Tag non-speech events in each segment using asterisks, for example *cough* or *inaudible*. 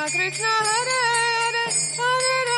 Krishna Krishna Hare Hare Hare Ram Hare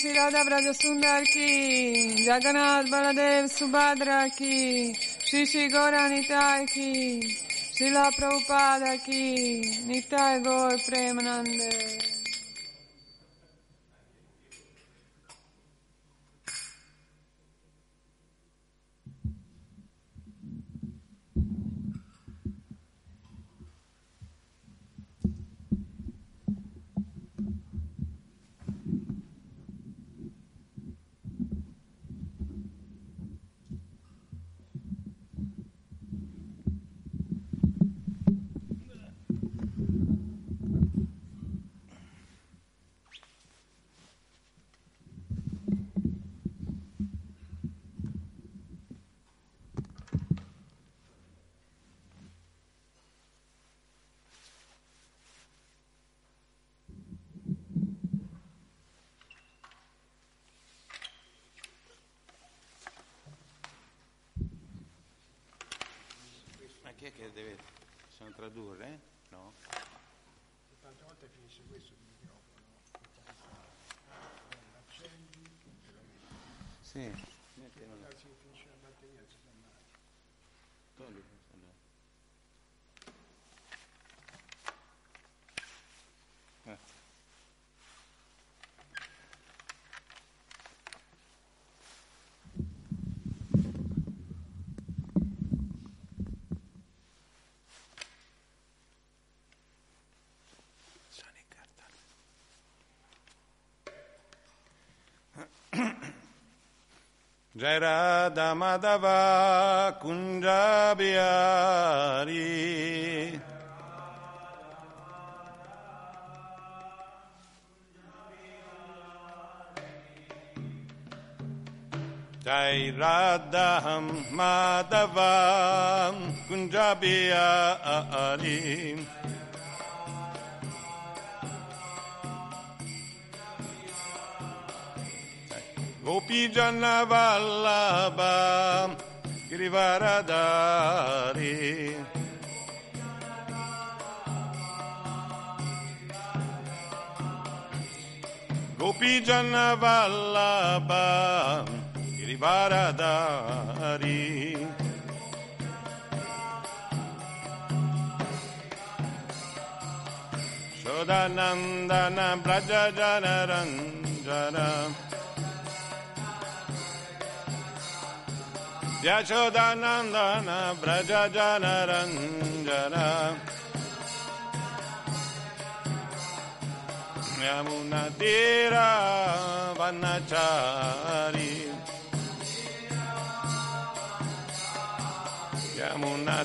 Shri Radha Braja Sundar ki, Jagannath Baladev Subhadra ki, Shri Shri Gaura Nitai ki, Srila Prabhupada ki, Nitai Gaur Premanande. Ma chi è che deve possiamo tradurre? No? Tante volte finisce questo il microfono. Accendi e lo metti. Sì. Niente, non- finisce la batteria, si fa male. togli Jai Radha Madhava Kunja Bihari Jai Radha Madhava Kunja Bihari Gopi Jana Vallabha Girivaradari Gopi Jana Vallabha Girivaradari Shodanandana Braja Yashodanandana Braja Jana Ranjana Yamuna Tira Vanachari Yamuna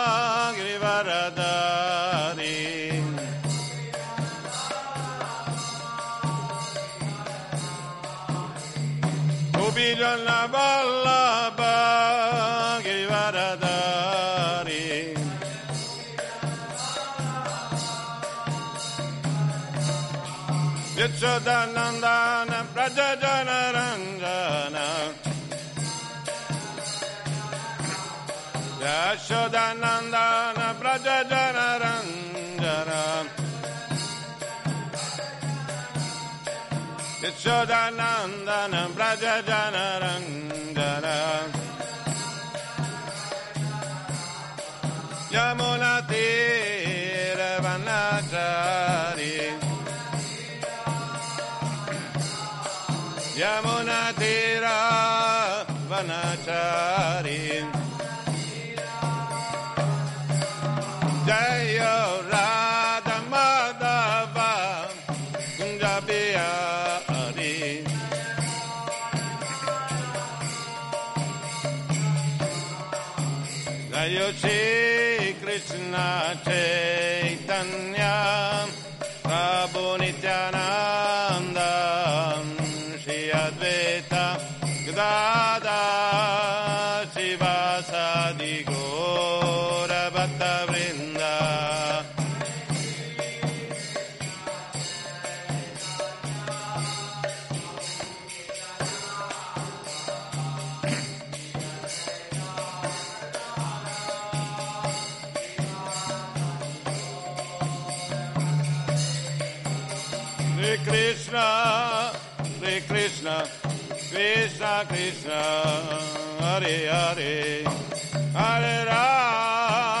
Yashodanandana Prajajana Ranjana Yashodanandana Prajajana Ranjana Yashodanandana Prajajana Ranjana Yamuna Yamuna Tira Vanachari Jaya Krishna, Krishna Krishna, Hare Hare, Hare Rama.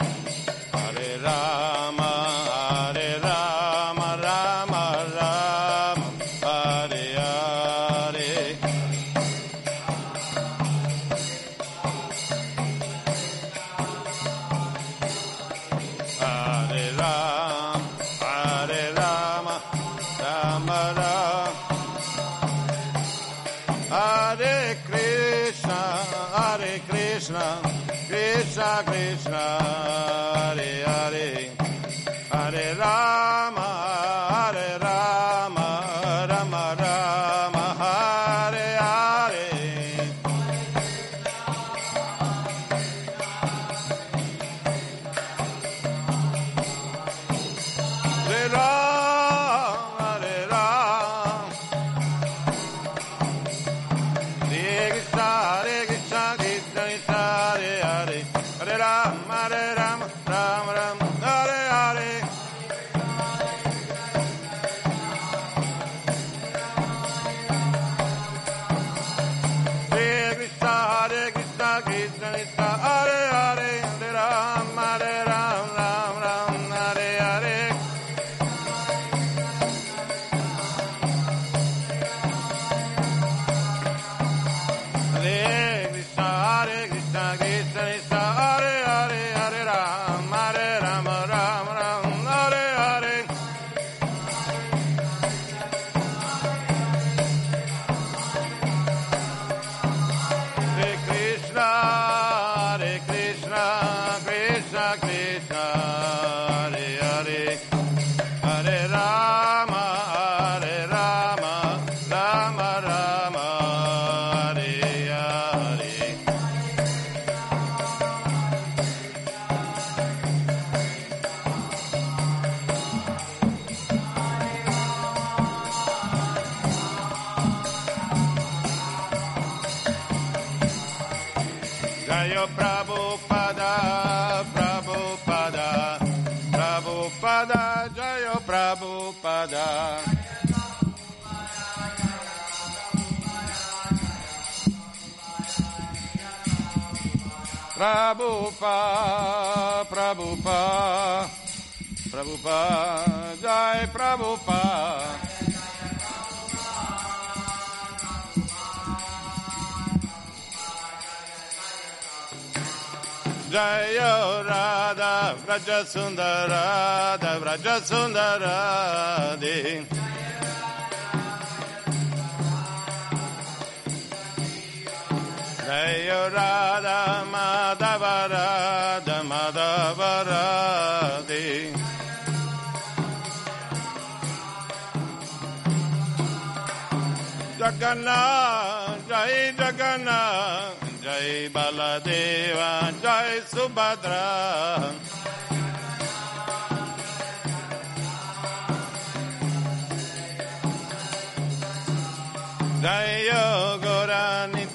Prabhupada, Prabhupada, Prabhupada, Jai Prabhupada. Jaya Radha, Vraja Sundara, Vraja Sundara, Jagannath, Jai Jagannath, Jai Baladeva, Jai Subhadra.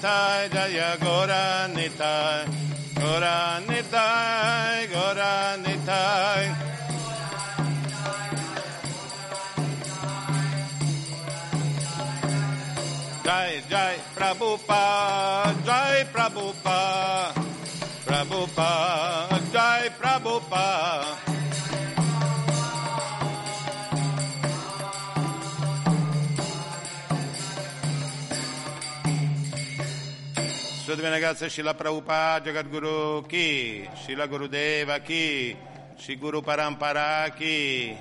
Nitai, Jaya Gora Nitai, Gora Nitai, Gora Nitai. Dvinagazza Shila Prabhupada Jagadguru Ki, Shila Gurudeva Ki, Shri Guru Parampara Ki,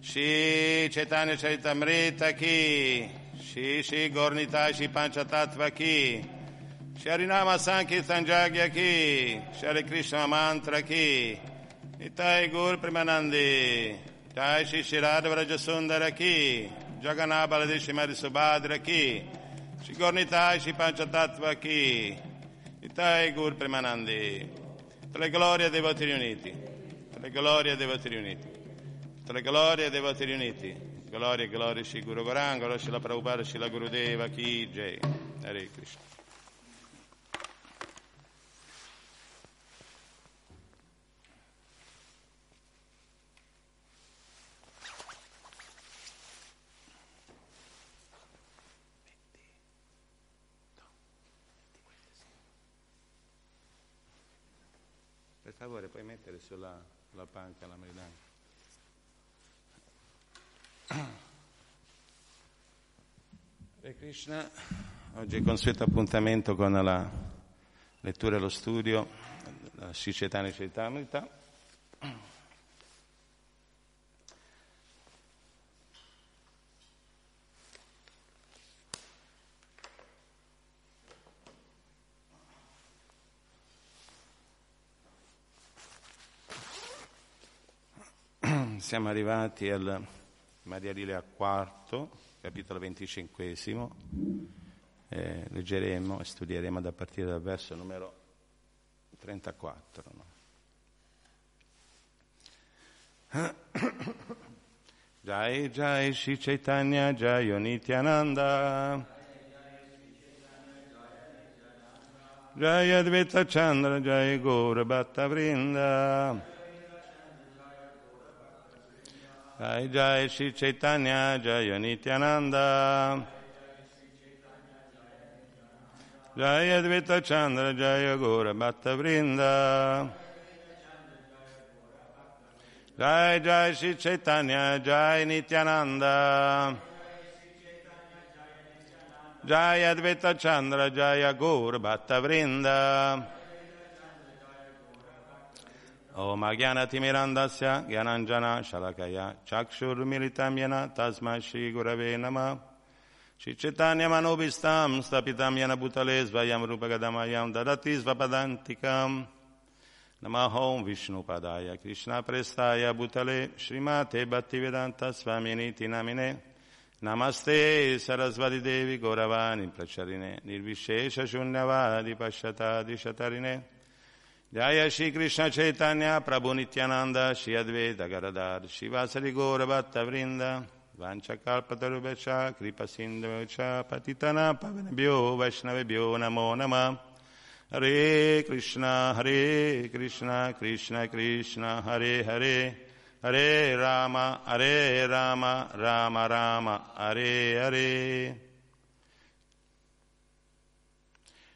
Shri Chaitanya Charitamrita Ki, Shri Shri Gornita Shri Panchatattva Ki, Shri Harinama Sankirtan Jagya Ki, Shri Krishna Mantra Ki, Nitai Gur Premanandi, Jai Shri Radha Vrajasundara Ki, Jagannath Baladesh Mari Subhadra Ki, Shri Gornitai Shri Panchatattva Ki, Nitai Gur Premanandi, per le glorie dei voti riuniti, per le glorie dei voti riuniti, per le glorie dei voti riuniti, gloria, gloria Shri Guru Gorangolo, Shri la Prabhupada, Shri la Gurudeva Ki Jai, Hare Krishna. Favore, puoi mettere sulla la panca la meridana. Hare Krishna, oggi è consueto appuntamento con la lettura e lo studio della Sicetana Chaitamrita. Siamo arrivati al Maria Lilea quarto, capitolo venticinquesimo. Eh, leggeremo e studieremo da partire dal verso numero 34. No? *coughs* Jai Jai Shri Chaitanya Jai Nityananda Jai Advaita Chandra Jai Gaura Bhatta Vrinda Jai Jai Shri Chaitanya Jai Nityananda. Jai Advaita Chandra Jai Gaura Bhatta Vrinda. Jai Jai Shri Chaitanya Jai Nityananda. Jai Advaita Chandra Jai Gaura Bhatta Vrinda Om Agyanatimirandasya Gyananjana Shalakaya Chakshurmilitam Yana Tasma Shri Gurave Nama Shri Chaitanya Manobistam Stapitam Yana Bhutale Svayam Rupagadamayam Dadati Svapadantikam. Namahom Vishnu Padaya Krishna Prestaya Bhutale Srimate Bhaktivedanta Svaminiti Namine Namaste Sarasvati Devi Gauravani Pracharine Nirvishesha Shunyavadi Pashatadi Shatarine Jaya Shri Krishna Chaitanya Prabhu Nityananda Shri Advaita Garadar Shivasari Gaura Bhatta Vrinda Vanchakalpatarubecha Kripa Sindhucha Patitana Pavanebhyo Vaishnavebhyo Namo Nama Hare Krishna Hare Krishna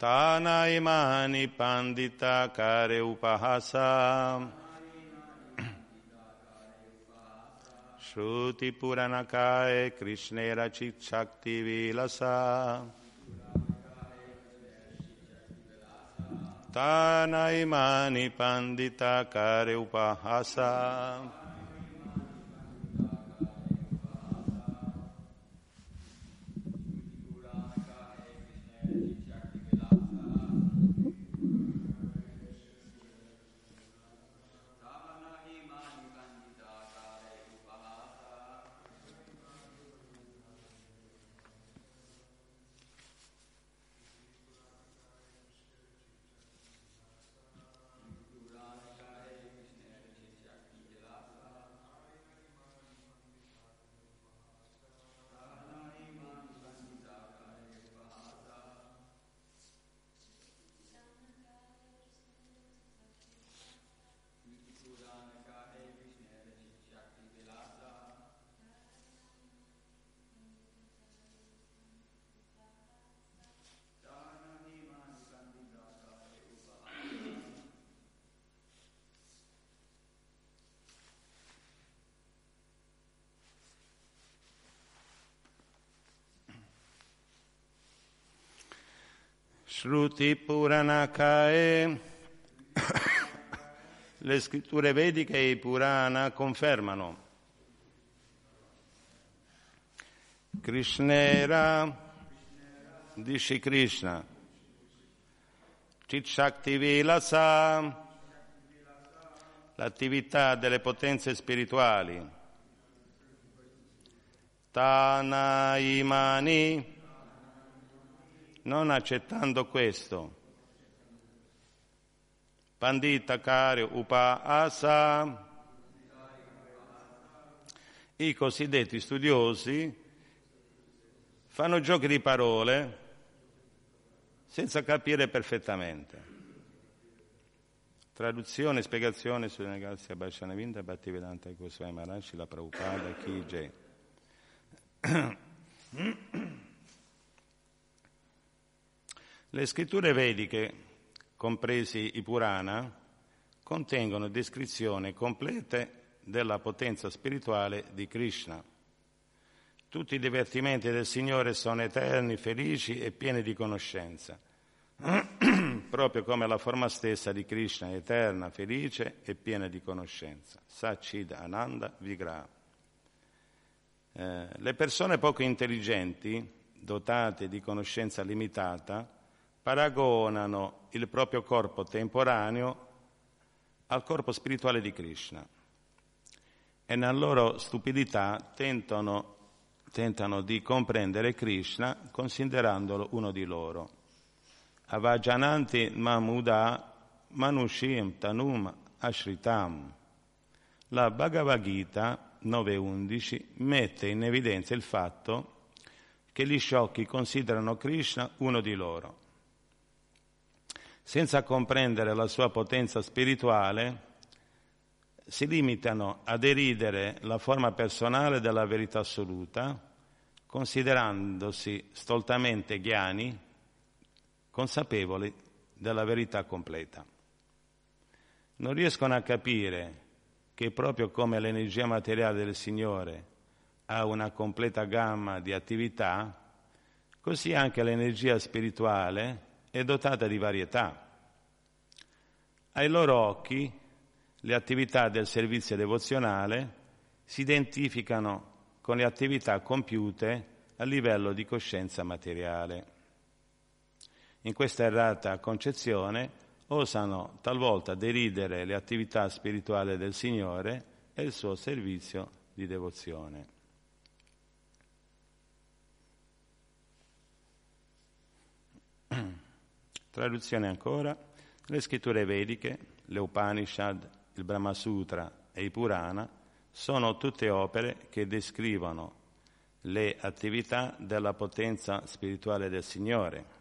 Hare Hare Shruti Puranakaye Krishnera Chitshakti Vilasa. Tana Imani Pandita Kare Upaasa Shruti Shruti Puranakae. *coughs* Le scritture vediche e i Purana confermano. Krishnera di Shri Krishna. Chit Vilasa, l'attività delle potenze spirituali. Tanaimani, non accettando questo. Pandita Kari Upaasa, i cosiddetti studiosi fanno giochi di parole senza capire perfettamente. Traduzione e spiegazione sulle negazie Bhaishanavinda Bhaktivedanta Goswami Maharaj, la Prabhupada, Ki Jai. *clears throat* Le scritture vediche, compresi i Purana, contengono descrizioni complete della potenza spirituale di Krishna. Tutti i divertimenti del Signore sono eterni, felici e pieni di conoscenza, *clears throat* proprio come la forma stessa di Krishna è eterna, felice e piena di conoscenza. Sachid Ananda Vigraha. Eh, le persone poco intelligenti, dotate di conoscenza limitata, paragonano il proprio corpo temporaneo al corpo spirituale di Krishna e nella loro stupidità tentano, tentano di comprendere Krishna considerandolo uno di loro. Avajananti mamuda manushim tanum ashritam. La Bhagavad Gita 9.11 mette in evidenza il fatto che gli sciocchi considerano Krishna uno di loro senza comprendere la sua potenza spirituale, si limitano a deridere la forma personale della verità assoluta, considerandosi stoltamente ghiani, consapevoli della verità completa. Non riescono a capire che proprio come l'energia materiale del Signore ha una completa gamma di attività, così anche l'energia spirituale è dotata di varietà. Ai loro occhi le attività del servizio devozionale si identificano con le attività compiute a livello di coscienza materiale. In questa errata concezione osano talvolta deridere le attività spirituali del Signore e il suo servizio di devozione. *clears throat* Traduzione ancora. Le scritture vediche, le Upanishad, il Brahma Sutra e i Purana sono tutte opere che descrivono le attività della potenza spirituale del Signore.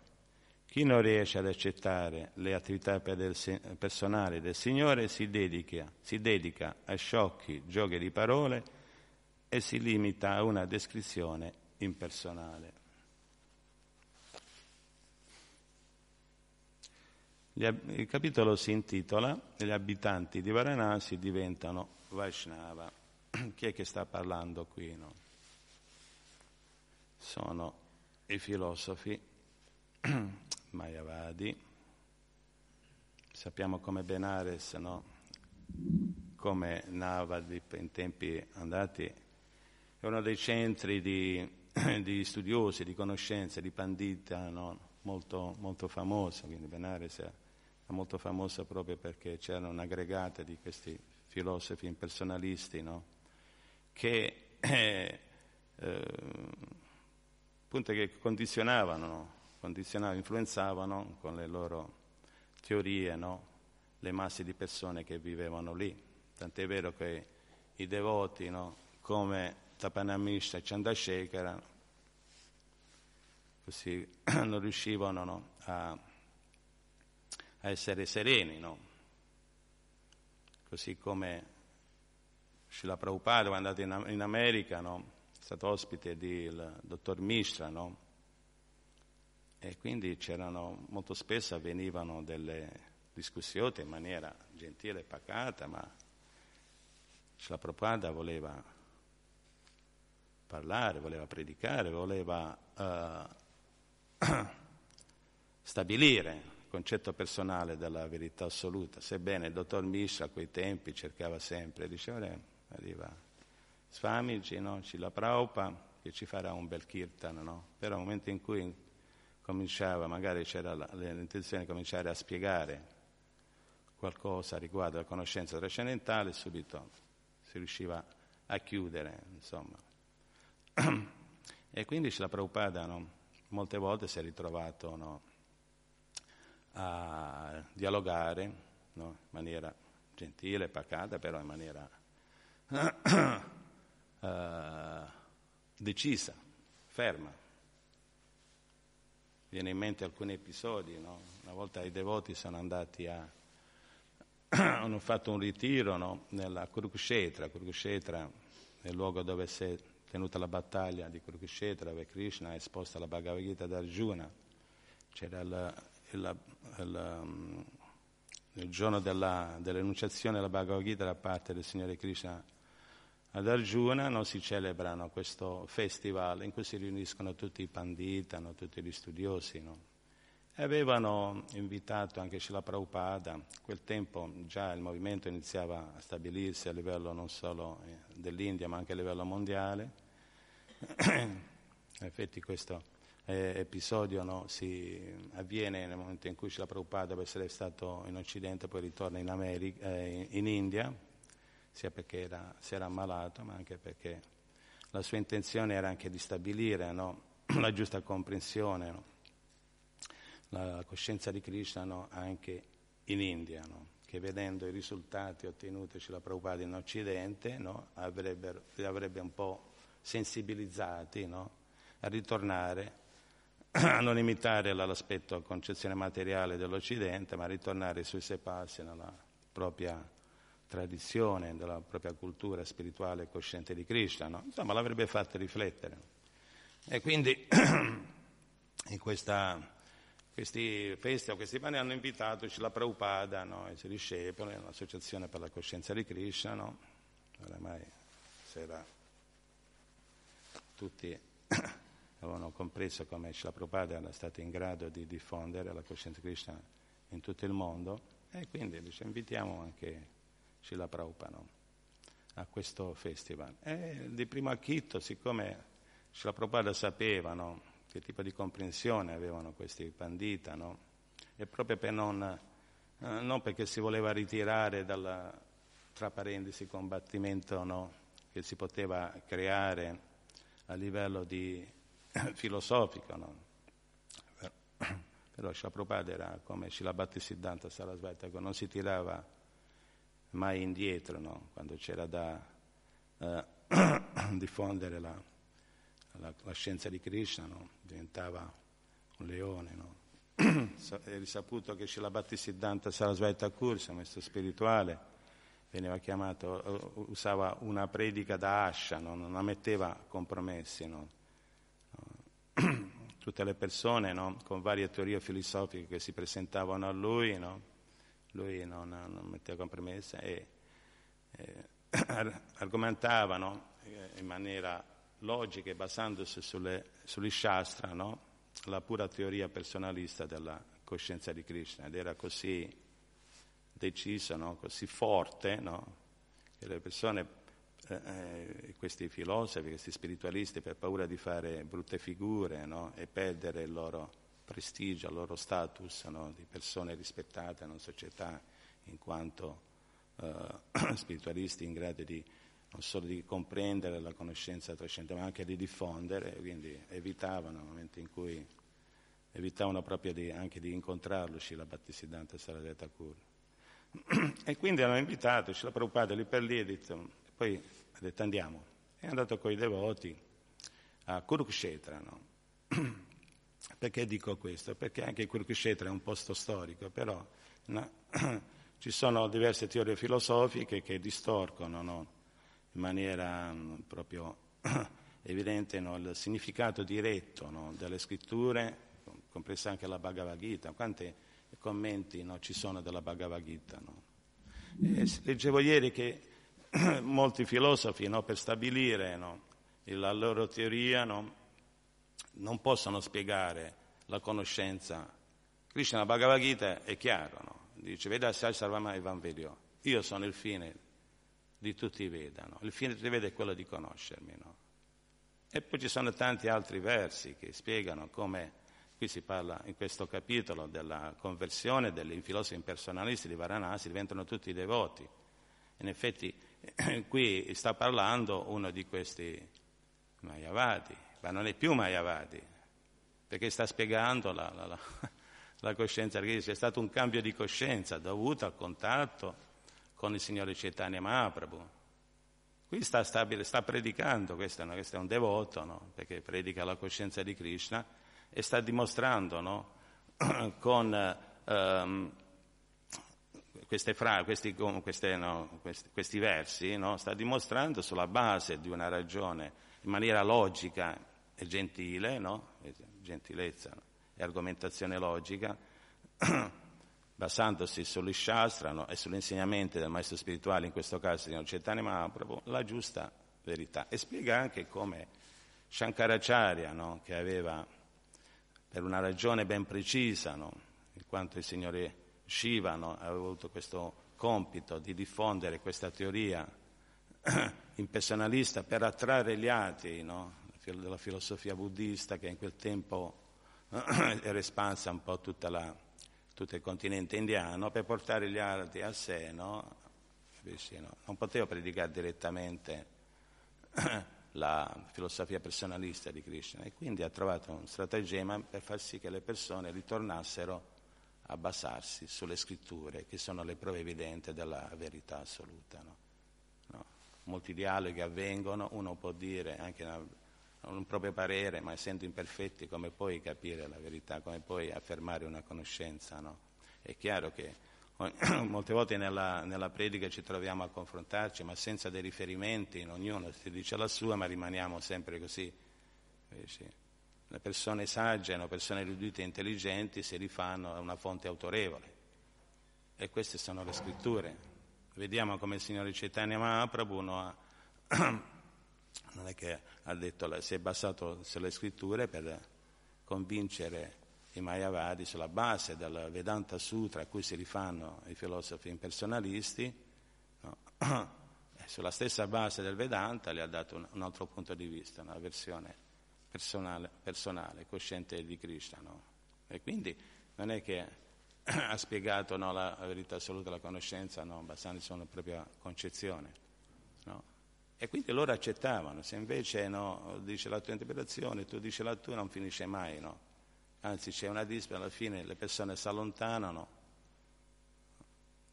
Chi non riesce ad accettare le attività personali del Signore si dedica, si dedica a sciocchi giochi di parole e si limita a una descrizione impersonale. Il capitolo si intitola Gli abitanti di Varanasi diventano Vaishnava. *clears throat* Chi è che sta parlando qui? No? Sono i filosofi *clears throat* Mayavadi. Sappiamo come Benares, no? come Navadvip in tempi andati, è uno dei centri di, *clears throat* di studiosi, di conoscenze, di pandita, no? molto, molto famoso, quindi Benares è molto famosa proprio perché c'era un'aggregata di questi filosofi impersonalisti no? che, eh, eh, che condizionavano, no? condizionavano, influenzavano con le loro teorie no? le masse di persone che vivevano lì. Tant'è vero che i devoti come Tapanamishta e Chandrasekhara così *clears throat* non riuscivano a a essere sereni, no? Così come Srila Prabhupada, quando è andato in, America, no? È stato ospite del dottor Mishra, no? E quindi c'erano, molto spesso avvenivano delle discussioni in maniera gentile e pacata, ma Srila Prabhupada voleva parlare, voleva predicare, voleva uh, *clears throat* stabilire il concetto personale della verità assoluta, sebbene il dottor Misha a quei tempi cercava sempre, diceva, arriva Swamiji, no? Cila Prabhupada, che ci farà un bel kirtan, no? però nel momento in cui cominciava, magari c'era l'intenzione di cominciare a spiegare qualcosa riguardo alla conoscenza trascendentale, subito si riusciva a chiudere, insomma. *clears throat* E quindi la Prabhupada no? molte volte si è ritrovato no? A dialogare no? in maniera gentile, pacata, però in maniera uh, *clears throat* decisa, ferma. Viene in mente alcuni episodi, no? una volta i devoti sono andati a... *clears throat* hanno fatto un ritiro no? nella Kurukshetra, Kurukshetra è il luogo dove si è tenuta la battaglia di Kurukshetra, dove Krishna ha esposto la Bhagavad Gita ad Arjuna. C'era il, il, um, il giorno della, dell'enunciazione della Bhagavad Gita da parte del Signore Krishna ad Arjuna no, si celebrano questo festival in cui si riuniscono tutti i pandita, no, tutti gli studiosi. No. E avevano invitato anche Srila Prabhupada, quel tempo già il movimento iniziava a stabilirsi a livello non solo eh, dell'India ma anche a livello mondiale. *clears throat* in effetti questo eh, episodio si avviene nel momento in cui Srila Prabhupada deve essere stato in Occidente, poi ritorna in, America, eh, in India sia perché era, si era ammalato, ma anche perché la sua intenzione era anche di stabilire no? *clears throat* la giusta comprensione, no? la coscienza di Krishna no? anche in India, che vedendo i risultati ottenuti sulla Prabhupada in Occidente avrebbe, li avrebbe un po' sensibilizzati a ritornare a non imitare l'aspetto concezione materiale dell'Occidente, ma ritornare sui sei passi nella propria tradizione, della propria cultura spirituale e cosciente di Krishna, no? insomma l'avrebbe fatto riflettere. E quindi *clears throat* in questa, questi festival, questi pani hanno invitato la Prabhupada no? i suoi discepoli, l'Associazione per la Coscienza di Krishna, no? oramai era, tutti *clears throat* avevano compreso come Shila Prabhupada era stato in grado di diffondere la coscienza Krishna in tutto il mondo e quindi dice, invitiamo anche Srila Prabhupada a questo festival. E di primo acchito, siccome Srila Prabhupada sapeva no, che tipo di comprensione avevano questi pandita, no, e proprio per non, eh, non, perché si voleva ritirare dal, tra parentesi, combattimento no, che si poteva creare a livello di, filosofico, no? però Srila Prabhupada era come Srila Bhattisiddhanta Sarasvati, non si tirava mai indietro, no? quando c'era da eh, *coughs* diffondere la, la, la, scienza di Krishna, no? diventava un leone. No? *coughs* È risaputo che Srila Bhattisiddhanta Sarasvati Thakur, maestro spirituale, veniva chiamato, usava una predica da ascia, no? non ammetteva compromessi. No? Tutte le persone no? con varie teorie filosofiche che si presentavano a lui, lui non, non metteva compromessa e *clears throat* eh, argomentavano in maniera logica e basandosi sulle, sugli shastra no? la pura teoria personalista della coscienza di Krishna ed era così deciso, no? così forte no? che le persone, eh, eh, questi filosofi, questi spiritualisti per paura di fare brutte figure e perdere il loro prestigio, al loro status no? di persone rispettate nella società in quanto uh, *clears throat* spiritualisti in grado di non solo di comprendere la conoscenza trascendente, ma anche di diffondere, quindi evitavano nel momento in cui evitavano proprio di, anche di incontrarlo Shila Bhattisiddhanta Sarada Thakur. *clears throat* e quindi hanno invitato Shila Prabhupada lì per lì, ha detto, poi ha detto andiamo. È andato con i devoti a Kurukshetra, no? *clears throat* Perché dico questo? Perché anche Kurukshetra è un posto storico, però no, *clears throat* ci sono diverse teorie filosofiche che distorcono no, in maniera mm, proprio *clears throat* evidente il significato diretto delle scritture, compresa anche la Bhagavad Gita. Quanti commenti ci sono della Bhagavad Gita? leggevo ieri che *clears throat* molti filosofi per stabilire la loro teoria non possono spiegare la conoscenza Krishna Bhagavad Gita è chiaro, no? dice Veda Sai Sarvama Evan Vedio, io sono il fine di tutti i Veda, no? il fine di tutti i Veda è quello di conoscermi. No? E poi ci sono tanti altri versi che spiegano come, qui si parla in questo capitolo della conversione dei filosofi impersonalisti di Varanasi, diventano tutti devoti. In effetti qui sta parlando uno di questi Mayavadi, ma non è più Mayavadi, perché sta spiegando la, la, la, *laughs* la coscienza c'è stato un cambio di coscienza dovuto al contatto con il Signore Chaitanya Mahaprabhu. Qui sta, stabile, sta predicando, questo, no? questo, è un devoto, no? perché predica la coscienza di Krishna e sta dimostrando no? *clears throat* con um, queste fra, questi, queste, questi, questi, versi, sta dimostrando sulla base di una ragione in maniera logica e gentile, gentilezza e argomentazione logica, *clears throat* basandosi sugli shastra no, e sugli insegnamenti del maestro spirituale, in questo caso di Chaitanya Mahaprabhu, la giusta verità. E spiega anche come Shankaracharya, no, che aveva per una ragione ben precisa, no, in quanto il Signore Shiva aveva avuto questo compito di diffondere questa teoria *clears throat* impersonalista per attrarre gli atei della filosofia buddista che in quel tempo *clears throat* era espansa un po' la, tutto il continente indiano per portare gli altri a sé, no? non poteva predicare direttamente *clears throat* la filosofia personalista di Krishna e quindi ha trovato un stratagemma per far sì che le persone ritornassero a basarsi sulle scritture che sono le prove evidenti della verità assoluta. No? No? Molti dialoghi avvengono, uno può dire anche un proprio parere, ma essendo imperfetti come puoi capire la verità, come puoi affermare una conoscenza? No? È chiaro che *clears throat* molte volte nella, nella, predica ci troviamo a confrontarci, ma senza dei riferimenti, ognuno si dice la sua, ma rimaniamo sempre così. Le persone sagge, le persone erudite e intelligenti si rifanno a una fonte autorevole. E queste sono le scritture. Vediamo come il Signore Chaitanya Mahaprabhu ha *clears throat* non è che ha detto, si è basato sulle scritture per convincere i Mayavadi sulla base del Vedanta Sutra a cui si rifanno i filosofi impersonalisti, no? *clears throat* sulla stessa base del Vedanta gli ha dato un altro punto di vista, una versione personale, personale cosciente di Krishna. No? E quindi non è che *clears throat* ha spiegato no, la, la, verità assoluta della conoscenza, no, basandosi sulla propria concezione. No? E quindi loro accettavano, se invece no, dice la tua interpretazione, tu dici la tua, non finisce mai, no? Anzi c'è una disputa, alla fine le persone si allontanano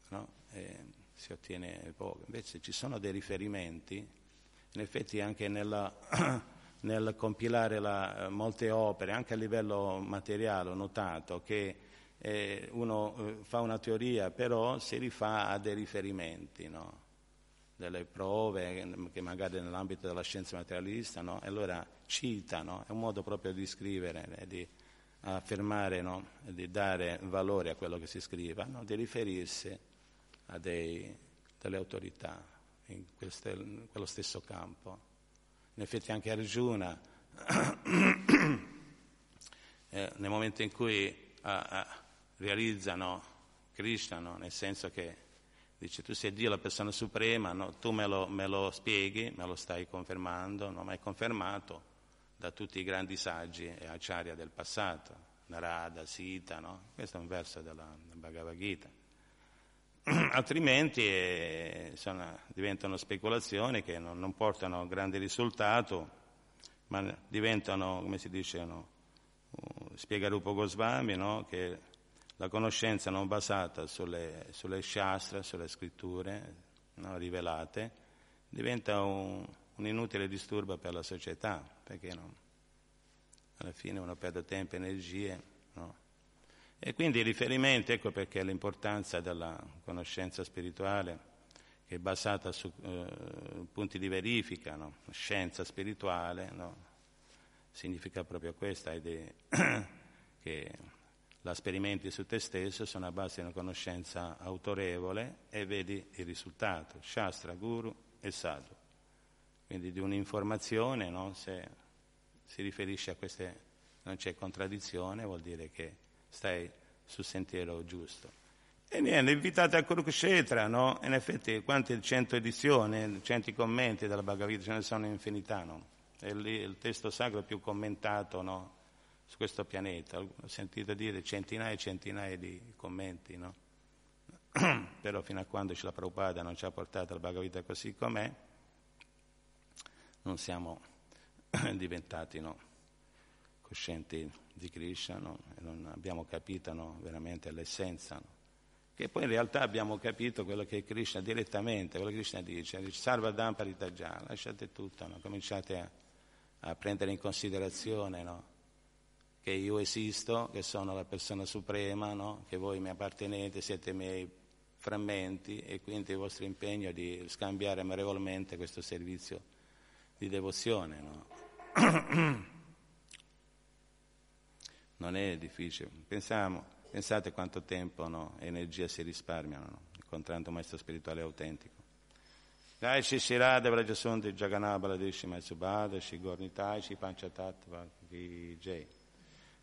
no? e si ottiene poco. Invece ci sono dei riferimenti, in effetti anche nella, *clears throat* nel compilare la, molte opere, anche a livello materiale, ho notato che eh, uno eh, fa una teoria, però si rifà a dei riferimenti, no? delle prove che magari nell'ambito della scienza materialista, no? allora citano, è un modo proprio di scrivere, eh, di affermare, no? di dare valore a quello che si scriva, no? di riferirsi a dei, delle autorità in, queste, in, quello stesso campo. In effetti anche Arjuna, *clears throat* eh, nel momento in cui ah, ah, realizzano Krishna, nel senso che Dice tu sei Dio la persona suprema, no? tu me lo, me lo, spieghi, me lo stai confermando, no? ma è confermato da tutti i grandi saggi e acciaria del passato, Narada, Sita, no? questo è un verso della Bhagavad Gita. *clears throat* Altrimenti eh, diventano speculazioni che non, non, portano grandi risultati, ma diventano, come si dice, no? Uh, spiega Rupo Goswami, no? che la conoscenza non basata sulle, sulle shastra, sulle scritture no, rivelate, diventa un, un, inutile disturbo per la società, perché alla fine uno perde tempo e energie. E quindi i riferimenti, ecco perché l'importanza della conoscenza spirituale, che è basata su eh, punti di verifica, no? scienza spirituale, no? significa proprio questo, *clears throat* che la sperimenti su te stesso sono a base di una conoscenza autorevole e vedi il risultato, Shastra, Guru e Sadhu. Quindi di un'informazione, no? se si riferisce a queste, non c'è contraddizione, vuol dire che stai sul sentiero giusto. E niente, invitate a Kurukshetra, no? In effetti, quante cento edizioni, cento commenti della Bhagavad Gita, ce ne sono infinità, no? È il testo sacro più commentato, no? Su questo pianeta. Ho sentito dire centinaia e centinaia di commenti, no? *clears throat* Però fino a quando la Prabhupada non ci ha portato la Bhagavad Gita così com'è, non siamo *clears throat* diventati, no? Coscienti di Krishna, no? Non abbiamo capito, no? Veramente l'essenza, no? che poi in realtà abbiamo capito quello che Krishna direttamente, quello che Krishna dice, dice Sarvadam Paritaja, lasciate tutto, cominciate a, a, prendere in considerazione che io esisto, che sono la persona suprema, che voi mi appartenete, siete miei frammenti e quindi il vostro impegno è di scambiare amorevolmente questo servizio di devozione. *clears throat* non è difficile, pensiamo Pensate quanto tempo no, e energia si risparmiano no, incontrando un maestro spirituale autentico. Dai Shri Shirada Vrajasunti Jaganabala Dishi Matsubhada Shri Gornitai Shri Panchatattva Ki Jai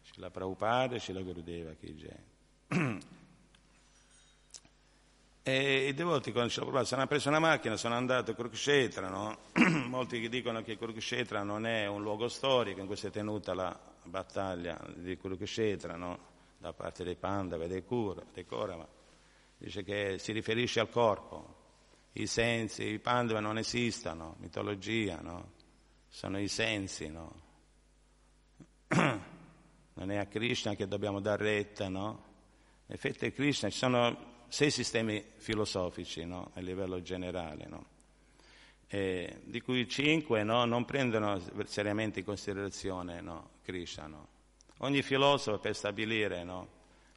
Shri La Prabhupada Shri La Gurudeva Ki Jai *clears throat* E i devoti quando Shri Prabhupada hanno preso una macchina, sono andati a Kurukshetra, no? *clears throat* molti dicono che Kurukshetra non è un luogo storico in cui si è tenuta la battaglia di Kurukshetra, no? da parte dei Pandava e dei, Kura, dei Korama, dice che si riferisce al corpo, i sensi, i Pandava non esistono, mitologia, no? sono i sensi, no? *clears throat* non è a Krishna che dobbiamo dare retta, no? In effetti Krishna ci sono sei sistemi filosofici no? a livello generale, no? Eh, di cui cinque no? non prendono seriamente in considerazione Krishna. No? Ogni filosofo per stabilire no,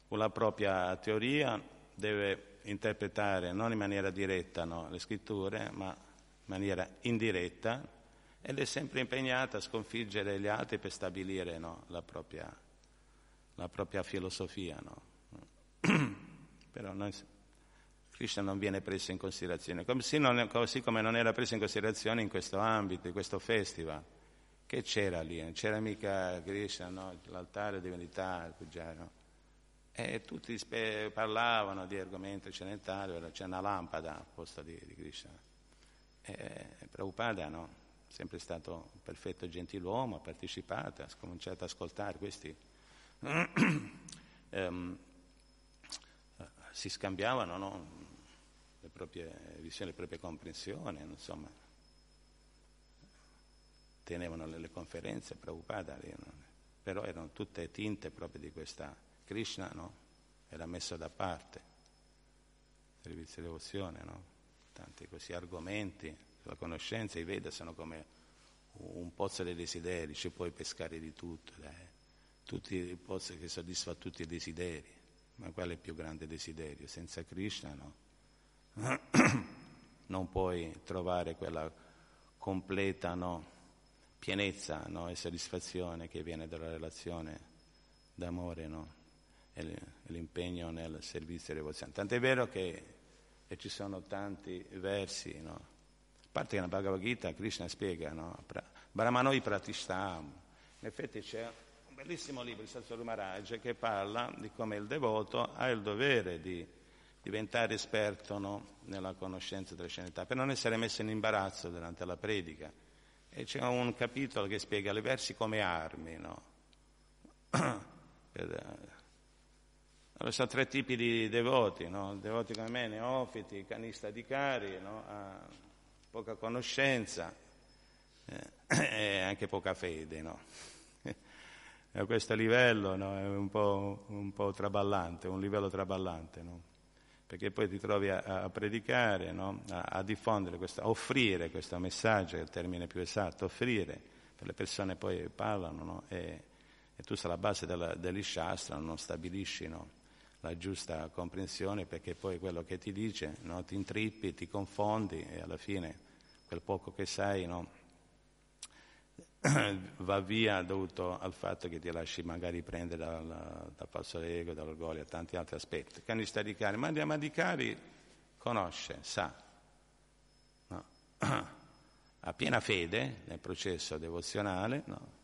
la propria teoria deve interpretare non in maniera diretta no, le scritture, ma in maniera indiretta ed è sempre impegnata a sconfiggere gli altri per stabilire no, la, propria, la, propria, filosofia. *clears throat* Però noi, Krishna non viene preso in considerazione, così, non, così come non era preso in considerazione in questo ambito, in questo festival. Che c'era lì? Non c'era mica Krishna, no? l'altare divinità, il Pugiano. E tutti spe- parlavano di argomenti occidentali, c'è una lampada al posto di, di Krishna. E Prabhupada no, sempre stato un perfetto gentiluomo, ha partecipato, ha cominciato ad ascoltare questi. um, *clears throat* si scambiavano no, proprie visioni, le proprie comprensioni, insomma tenevano le conferenze Prabhupada, però erano tutte tinte proprio di questa Krishna, no? Era messo da parte, servizio di devozione, no? Tanti questi argomenti, la conoscenza, i Veda sono come un pozzo dei desideri, ci puoi pescare di tutto, dai. tutti i pozzi che soddisfa tutti i desideri, ma qual è il più grande desiderio? Senza Krishna, no? *clears throat* non puoi trovare quella completa, no? pienezza no? e soddisfazione che viene dalla relazione d'amore no? e l'impegno nel servizio devozione. Tant'è vero che ci sono tanti versi, a parte che nella Bhagavad Gita Krishna spiega, no? Brahmanoi Pratishtam, in effetti c'è un bellissimo libro di Satsuru Maharaj che parla di come il devoto ha il dovere di diventare esperto no? nella conoscenza della scenità, per non essere messo in imbarazzo durante la predica e c'è un capitolo che spiega le versi come armi, no? *clears throat* Allora, sono tre tipi di devoti, no? devoti come me, neofiti, canista di cari, no? poca conoscenza eh, *clears throat* e anche poca fede. No? *laughs* a questo livello no? è un po', un po', traballante, un livello traballante. No? Perché poi ti trovi a, a predicare, no? a, a, diffondere, questo, a offrire questo messaggio, è il termine più esatto, offrire, per le persone poi parlano no? e, e, tu sulla base della, dell'ishastra non stabilisci no? la giusta comprensione perché poi quello che ti dice ti intrippi, ti confondi e alla fine quel poco che sai *coughs* va via dovuto al fatto che ti lasci magari prendere dal, dal falso ego, dall'orgoglio e tanti altri aspetti. Canista di Cari, ma Madhikari conosce, sa, no? *coughs* ha piena fede nel processo devozionale, no?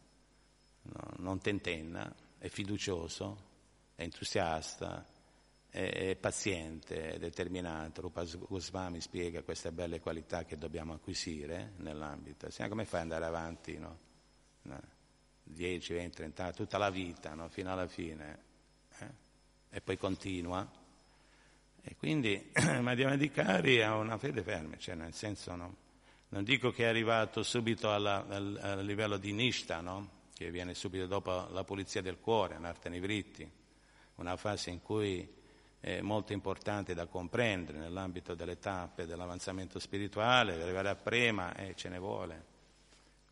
No, non tentenna, è fiducioso, è entusiasta, è paziente, determinato. Rupa Goswami spiega queste belle qualità che dobbiamo acquisire nell'ambito. Sì, come fai ad andare avanti, no? 10, 20, 30 anni, tutta la vita, no? fino alla fine. Eh? E poi continua. E quindi *clears throat* Madhyamedicari ha una fede ferma, cioè nel senso no? non dico che è arrivato subito alla, al, al, livello di Nishta, no? che viene subito dopo la pulizia del cuore, nivritti, una fase in cui è molto importante da comprendere nell'ambito delle tappe dell'avanzamento spirituale, arrivare a prema eh, ce ne vuole.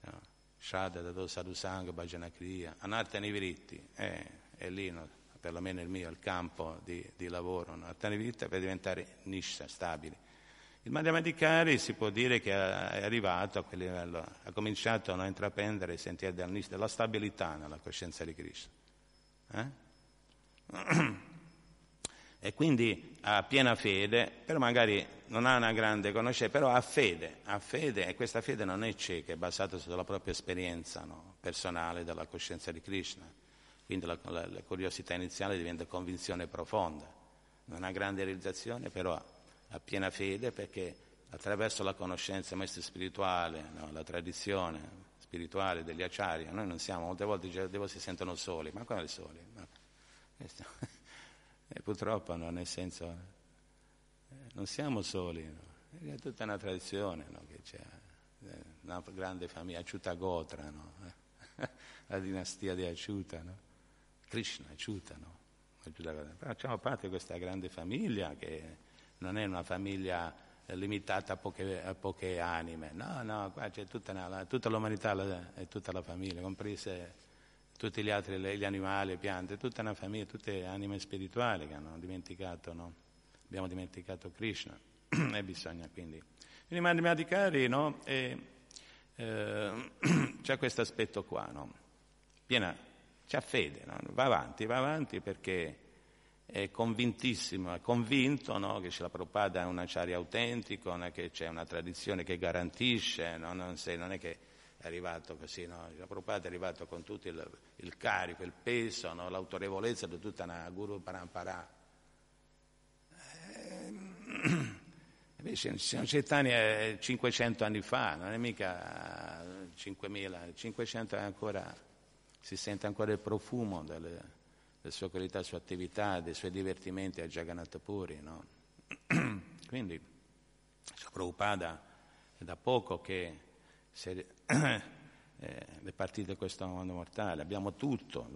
No? Shada, Dado, Sadhusanga, Bhajana Kriya, Anarta Nivritti, eh, è lì no? perlomeno il mio, il campo di, di lavoro, no? Anarta Nivritti per diventare nisha, stabili. Il Madhyamadikari si può dire che è arrivato a quel livello, ha cominciato a intraprendere i sentieri del nisha, della stabilità nella coscienza di Krishna. Eh? *clears throat* e quindi ha piena fede, però magari non ha una grande conoscenza, però ha fede, ha fede e questa fede non è cieca, è basata sulla propria esperienza no? personale della coscienza di Krishna. Quindi la, la, la, curiosità iniziale diventa convinzione profonda. Non ha grande realizzazione, però ha piena fede perché attraverso la conoscenza maestro spirituale, no? la tradizione spirituale degli acciari, noi non siamo, molte volte i devo si sentono soli, ma come soli? No. E purtroppo, no, nel senso, eh, non siamo soli, no? è tutta una tradizione no, che c'è, eh, una grande famiglia, Acciuta Gotra, no? *laughs* la dinastia di Acciuta? Krishna, Acciuta, facciamo parte di questa grande famiglia che non è una famiglia limitata a poche, a poche anime, no, no, qua c'è tutta, una, tutta l'umanità e tutta la famiglia, comprese tutti gli altri, gli animali, le piante, tutta una famiglia, tutte anime spirituali che hanno dimenticato, no? abbiamo dimenticato Krishna *clears throat* e bisogna quindi. Quindi Madhyamadikari, no? E, eh, *clears throat* c'è questo aspetto qua, no? Piena, c'ha fede, no? va avanti, va avanti perché è convintissimo, è convinto no? che la Prabhupada è un acciario autentico, che c'è una tradizione che garantisce, no? non, sei, non è che è arrivato così, no? Prabhupada è arrivato con tutto il, il carico, il peso, no? l'autorevolezza di tutta una Guru Parampara. Eh, *clears throat* invece Siamo Chaitanya 500 anni fa, non è mica 5000, 500 è ancora, si sente ancora il profumo delle, delle sue qualità, delle sue attività, dei suoi divertimenti a Jagannath Puri. No? *clears throat* Quindi Prabhupada è da poco che si *clears throat* eh, le partite questo mondo mortale, abbiamo tutto,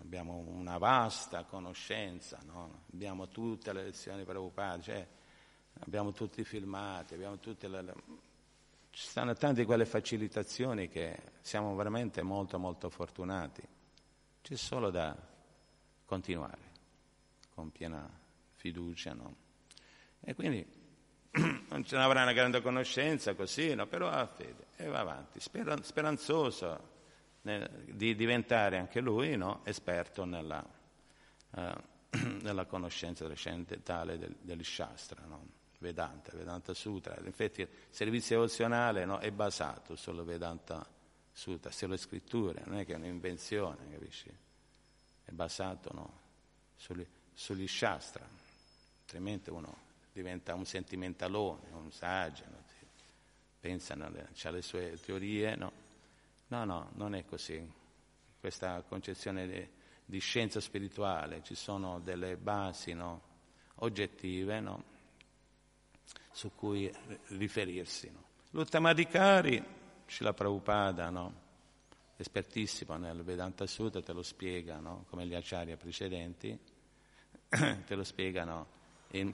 abbiamo una vasta conoscenza, no? abbiamo tutte le lezioni preoccupate, cioè, abbiamo tutti i filmati, abbiamo tutte le, ci stanno tante quelle facilitazioni che siamo veramente molto molto fortunati, c'è solo da continuare con piena fiducia. No? E quindi *clears throat* non ce n'avrà una grande conoscenza così, no? però ha fede e va avanti, speranzoso nel, di diventare anche lui no? esperto nella, uh, *clears throat* nella, conoscenza trascendentale del, del Shastra, no? Vedanta, Vedanta Sutra. Infatti il servizio devozionale è basato sul Vedanta Sutra, sulle scritture, non è che è un'invenzione, capisci? È basato sugli, sugli Shastra, altrimenti uno diventa un sentimentalone, un saggio, no? pensa, ha le sue teorie, no. No, no, non è così. Questa concezione di, di scienza spirituale, ci sono delle basi no? oggettive su cui riferirsi. No? L'Uttamadikari, Srila Prabhupada, no? espertissimo nel Vedanta Sutta, te lo spiega, come gli acciari precedenti, *clears throat* te lo spiegano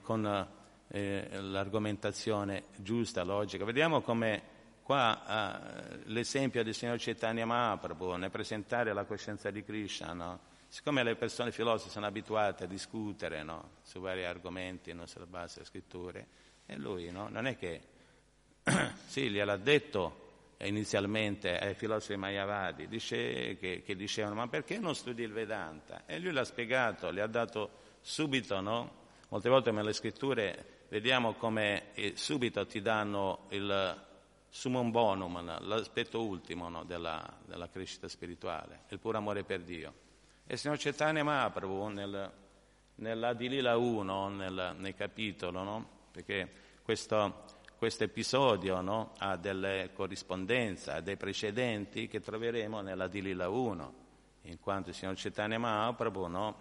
con eh, l'argomentazione giusta, logica. Vediamo come qua eh, l'esempio del signor Chaitanya Mahaprabhu nel presentare la coscienza di Krishna, no? siccome le persone filosofe sono abituate a discutere no? su vari argomenti no? sulla base delle scritture, e lui non è che, *clears throat* sì, gliel'ha detto inizialmente ai filosofi Mayavadi, dice che, che, dicevano ma perché non studi il Vedanta? E lui l'ha spiegato, gli ha dato subito, no? Molte volte nelle scritture vediamo come eh, subito ti danno il summum bonum, l'aspetto ultimo no, della, della, crescita spirituale, il puro amore per Dio. E il signor Chaitanya Mahaprabhu nel, nell'Adilila 1, nel, nel capitolo, no? perché questo, questo episodio no? ha delle corrispondenze, ha dei precedenti che troveremo nell'Adilila 1, in quanto il signor Chaitanya Mahaprabhu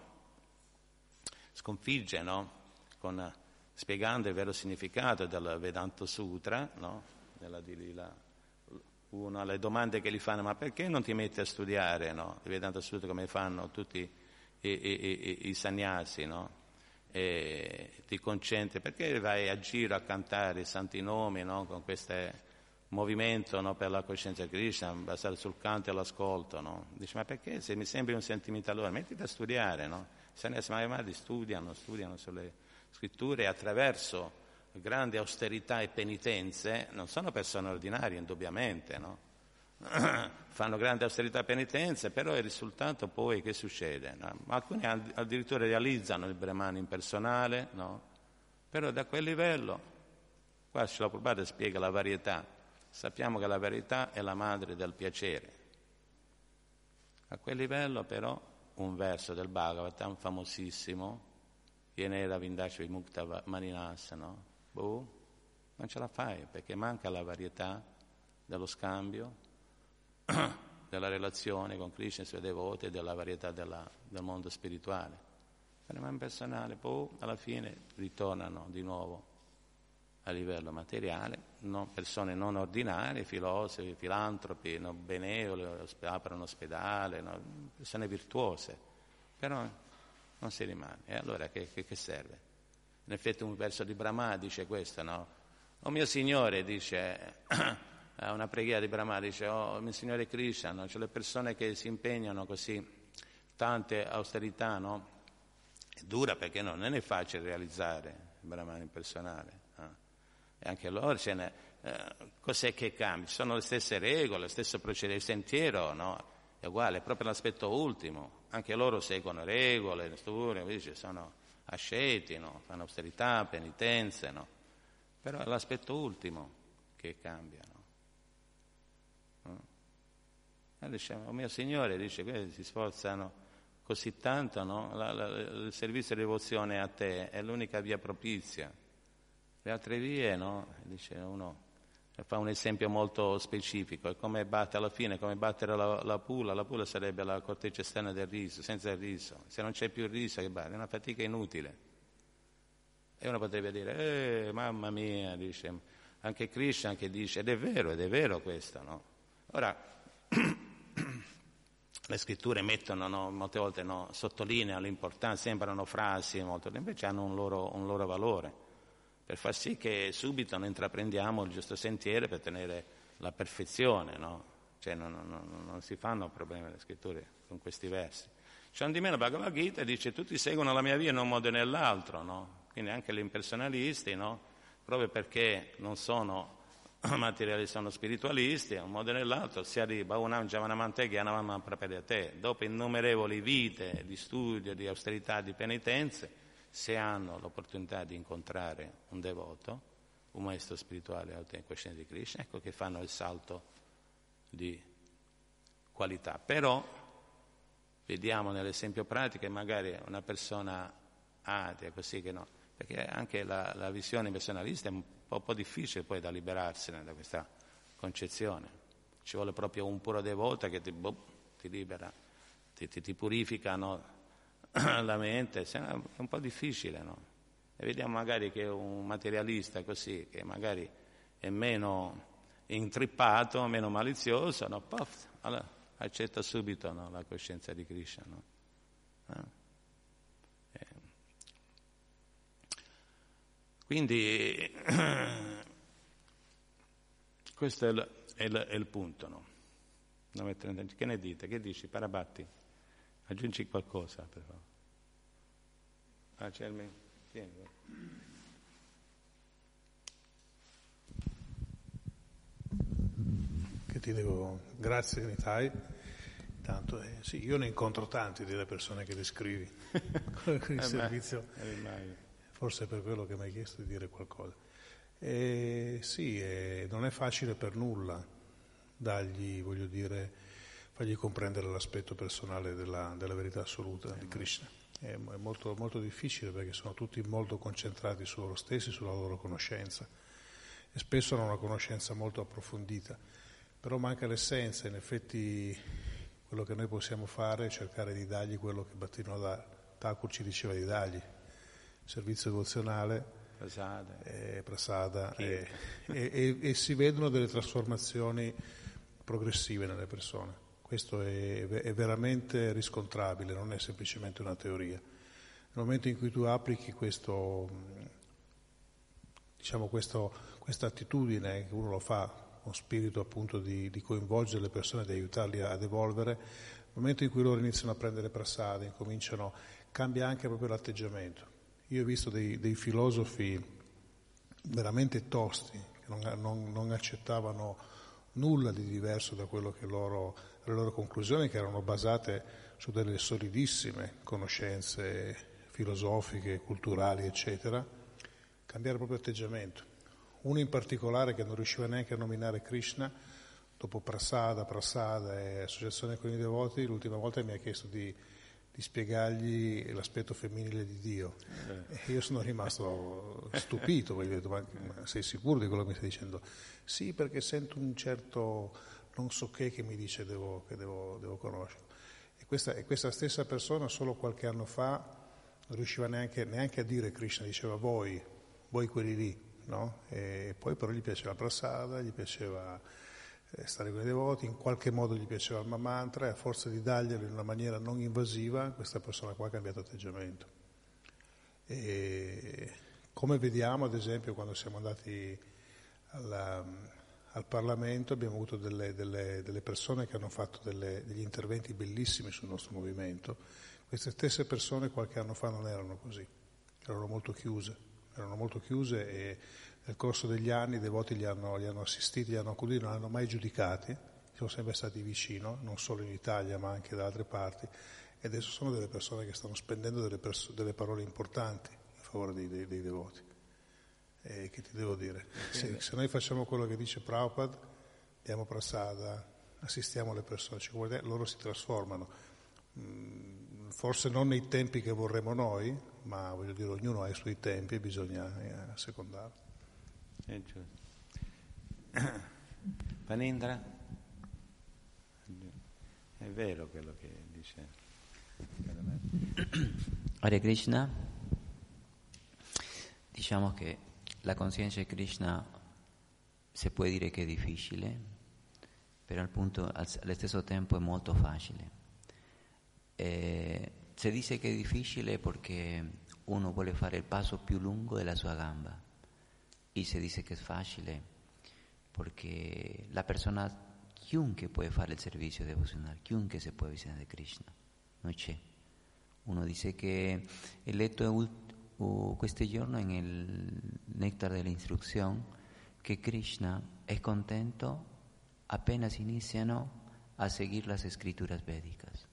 sconfigge con, spiegando il vero significato del Vedanta Sutra, nell'Adilila uno alle domande che gli fanno, ma perché non ti metti a studiare, no? Il Vedanta Sutra come fanno tutti i, i, i, i sannyasi, no? E ti concentri, perché vai a giro a cantare i santi nomi, no? Con questo movimento no? per la coscienza di Krishna, basato sul canto e l'ascolto, no? Dici, ma perché se mi sembri un sentimento allora, mettiti a studiare, no? I sannyasi Mahayamadi studiano, studiano sulle scritture attraverso grandi austerità e penitenze, non sono persone ordinarie, indubbiamente, no? *clears throat* fanno grandi austerità e penitenze, però il risultato poi che succede? No? Alcuni addirittura realizzano il Brahman impersonale, no? però da quel livello, qua Srila Prabhupada spiega la varietà, sappiamo che la verità è la madre del piacere. A quel livello però un verso del Bhagavatam famosissimo, Yenera Vindashi Vimukta Maninasa, no? Boh, non ce la fai perché manca la varietà dello scambio, *clears throat* della relazione con Krishna e i suoi devoti e della varietà della, del mondo spirituale. Per il personale, poi alla fine ritornano di nuovo a livello materiale, no, persone non ordinarie, filosofi, filantropi, no, benevoli, aprono ospedale, no, persone virtuose, però non si rimane. E allora che, che, che serve? In effetti un verso di Brahma dice questo, no? O mio Signore, dice, *clears throat* una preghiera di Brahma, dice, oh mio Signore Krishna, no? cioè le persone che si impegnano così, tante austerità, no? È dura perché no, non è facile realizzare il Brahman impersonale. No? E anche loro, ce n'è, eh, cos'è che cambia? Sono le stesse regole, lo stesso procedere, il sentiero, no? È uguale, è proprio l'aspetto ultimo. Anche loro seguono regole, studiano, sono asceti, no? fanno austerità, penitenze, no? però è l'aspetto ultimo che cambia. No? E dice, oh mio Signore, dice, si sforzano così tanto, la, la, il servizio di devozione a te è l'unica via propizia. Le altre vie, no? Dice uno, fa un esempio molto specifico, è come batte alla fine, come battere la, la pula, la pula sarebbe la corteccia esterna del riso, senza il riso, se non c'è più il riso che batte, è una fatica inutile. E uno potrebbe dire, eh, mamma mia, dice, anche Krishna che dice, ed è vero, ed è vero questo, no? Ora, *clears throat* le scritture mettono, no, molte volte no, sottolineano l'importanza, sembrano frasi, molto, invece hanno un loro, un loro valore per far sì che subito noi intraprendiamo il giusto sentiero per tenere la perfezione, no? Cioè non, non, non, si fanno problemi le scritture con questi versi. Un di meno Bhagavad Gita dice tutti seguono la mia via in un modo nell'altro, no? Quindi anche gli impersonalisti, no? Proprio perché non sono *clears throat* materiali, sono spiritualisti, in un modo o nell'altro si arriva a un Javanamante Gyanamam te. Dopo innumerevoli vite di studio, di austerità, di penitenze, se hanno l'opportunità di incontrare un devoto, un maestro spirituale autentico cosciente di Krishna, ecco che fanno il salto di qualità. Però vediamo nell'esempio pratico che magari una persona atea, così che no, perché anche la, la visione personalista è un po', un po', difficile poi da liberarsene da questa concezione. Ci vuole proprio un puro devoto che ti, boh, ti libera, ti, ti, ti purifica no? *coughs* la mente, è un po' difficile, no? E vediamo magari che un materialista così, che magari è meno intrippato, meno malizioso, no? Puff, allora, accetta subito no? la coscienza di Krishna. No? Eh. eh. Quindi *coughs* questo è il, è il, è il punto. No? Che ne dite? Che dici? Parabatti? Aggiungi qualcosa però. Ah, c'è il mio. Tieni. Che ti devo... Grazie Nitai. Intanto, eh, sì, io ne incontro tanti delle persone che descrivi *laughs* con il eh servizio. Eh, Forse è per quello che mi hai chiesto di dire qualcosa. Eh, sì, non è facile per nulla dargli, voglio dire, fargli comprendere l'aspetto personale della, della verità assoluta di Krishna. È, molto, molto difficile perché sono tutti molto concentrati su loro stessi, sulla loro conoscenza. E spesso hanno una conoscenza molto approfondita, però manca l'essenza, in effetti quello che noi possiamo fare è cercare di dargli quello che Battino Thakur ci diceva di dargli, servizio devozionale, prasada, eh, prasada e, e, e, si vedono delle trasformazioni progressive nelle persone. Questo è, è, veramente riscontrabile, non è semplicemente una teoria. Nel momento in cui tu applichi questo, diciamo questo, questa attitudine, che uno lo fa con spirito appunto di, di, coinvolgere le persone, di aiutarli ad evolvere, nel momento in cui loro iniziano a prendere prasade, incominciano, cambia anche proprio l'atteggiamento. Io ho visto dei, dei filosofi veramente tosti, che non, non, non accettavano nulla di diverso da quello che loro, le loro conclusioni, che erano basate su delle solidissime conoscenze filosofiche, culturali, eccetera, cambiare proprio atteggiamento. Uno in particolare che non riusciva neanche a nominare Krishna, dopo Prasada, Prasada e Associazione con i Devoti, l'ultima volta mi ha chiesto di, di spiegargli l'aspetto femminile di Dio. Eh. E io sono rimasto stupito, perché ho detto, ma sei sicuro di quello che mi stai dicendo? Sì, perché sento un certo non so che che mi dice devo, che devo, devo conoscere. E questa, e questa, stessa persona solo qualche anno fa non riusciva neanche, neanche a dire Krishna, diceva voi, voi quelli lì, no? E poi però gli piaceva Prasada, gli piaceva stare con i devoti, in qualche modo gli piaceva il mantra e a forza di darglielo in una maniera non invasiva questa persona qua ha cambiato atteggiamento. E come vediamo ad esempio quando siamo andati alla, al Parlamento abbiamo avuto delle, delle, delle persone che hanno fatto delle, degli interventi bellissimi sul nostro movimento. Queste stesse persone qualche anno fa non erano così, erano molto chiuse, erano molto chiuse e nel corso degli anni i devoti li hanno, li hanno assistiti, li hanno accuditi, non li hanno mai giudicati, sono sempre stati vicino, non solo in Italia ma anche da altre parti e adesso sono delle persone che stanno spendendo delle, perso- delle parole importanti in favore dei, dei, dei devoti. E che ti devo dire? Se, se, noi facciamo quello che dice Prabhupada, diamo prasada, assistiamo le persone, cioè, loro si trasformano. Mm, forse non nei tempi che vorremmo noi, ma voglio dire, ognuno ha i suoi tempi e bisogna eh, assecondarli. È giusto. *coughs* Panindra? È vero quello che dice. Hare Krishna, diciamo che la conciencia di Krishna si può dire che è difficile, però al punto, allo stesso tempo è molto facile. Eh, si dice che è difficile perché uno vuole fare il passo più lungo della sua gamba e si dice che è facile perché la persona, chiunque può fare il servizio devozionale, chiunque si può avvicinare a Krishna, non c'è. Uno dice che il letto è uh, este giorno en el néctar de la instrucción que Krishna es contento apenas iniciano a seguir las escrituras védicas.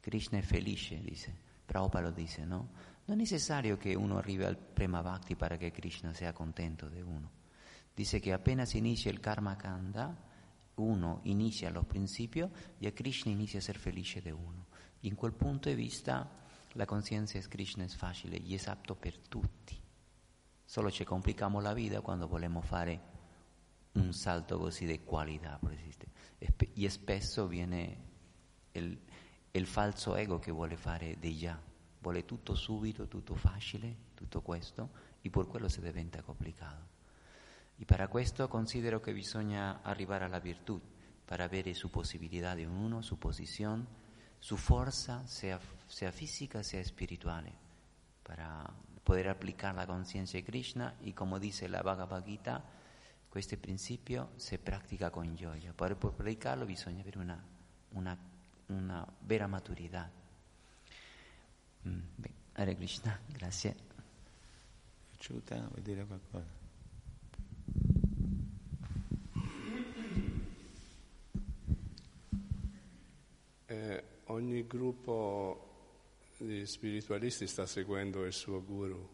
Krishna è felice, dice, Prabhupada lo dice, ¿no? No es necesario que uno arrive al Prema Bhakti para que Krishna sea contento de uno. Dice que apenas inicia el Karma Kanda, uno inicia los principios y a Krishna inicia a ser felice de uno. En quel punto de vista la conciencia es Krishna es facile y es apto per tutti. Solo ci complichiamo la vita quando vogliamo fare un salto così di qualità, per. E spesso viene il, il falso ego che vuole fare di già, vuole tutto subito, tutto facile, tutto questo, e per quello si diventa complicato. E per questo considero che bisogna arrivare alla virtù, per avere su possibilità di uno, su posizione, su fuerza, sea, sea física, sea espiritual, para poder aplicar la conciencia de Krishna y como dice la Bhagavad Gita, este principio se practica con gioia. Para practicarlo bisogna avere una, una, una vera maturità. Mm, beh, Hare Krishna, grazie. Ciuta, vuoi dire qualcosa? Eh, ogni gruppo di spiritualisti sta seguendo il suo guru,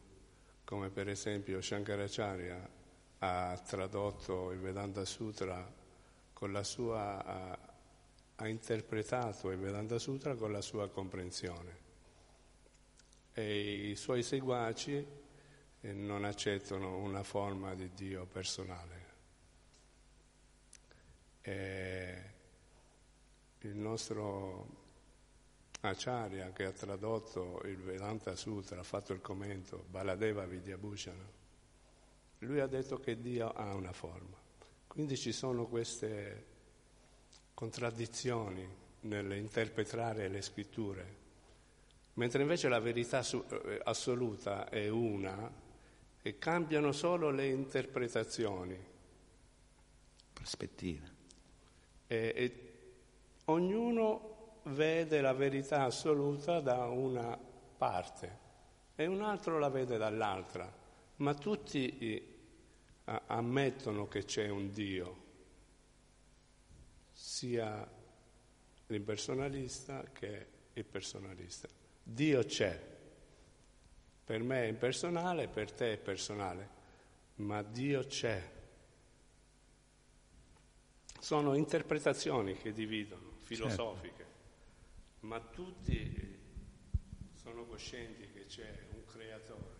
come per esempio Shankaracharya ha tradotto il Vedanta Sutra con la sua, ha, ha interpretato il Vedanta Sutra con la sua comprensione e i suoi seguaci eh, non accettano una forma di Dio personale. E il nostro Acharya che ha tradotto il Vedanta Sutra, ha fatto il commento, Baladeva Vidyabhushana, lui ha detto che Dio ha una forma. Quindi ci sono queste contraddizioni nell'interpretare le scritture mentre invece la verità eh, assoluta è una e cambiano solo le interpretazioni. Prospettiva. E, e ognuno vede la verità assoluta da una parte e un altro la vede dall'altra, ma tutti ammettono che c'è un Dio, sia l'impersonalista che il personalista. Dio c'è. Per me è impersonale, per te è personale, ma Dio c'è. Sono interpretazioni che dividono, filosofiche, certo. ma tutti sono coscienti che c'è un creatore,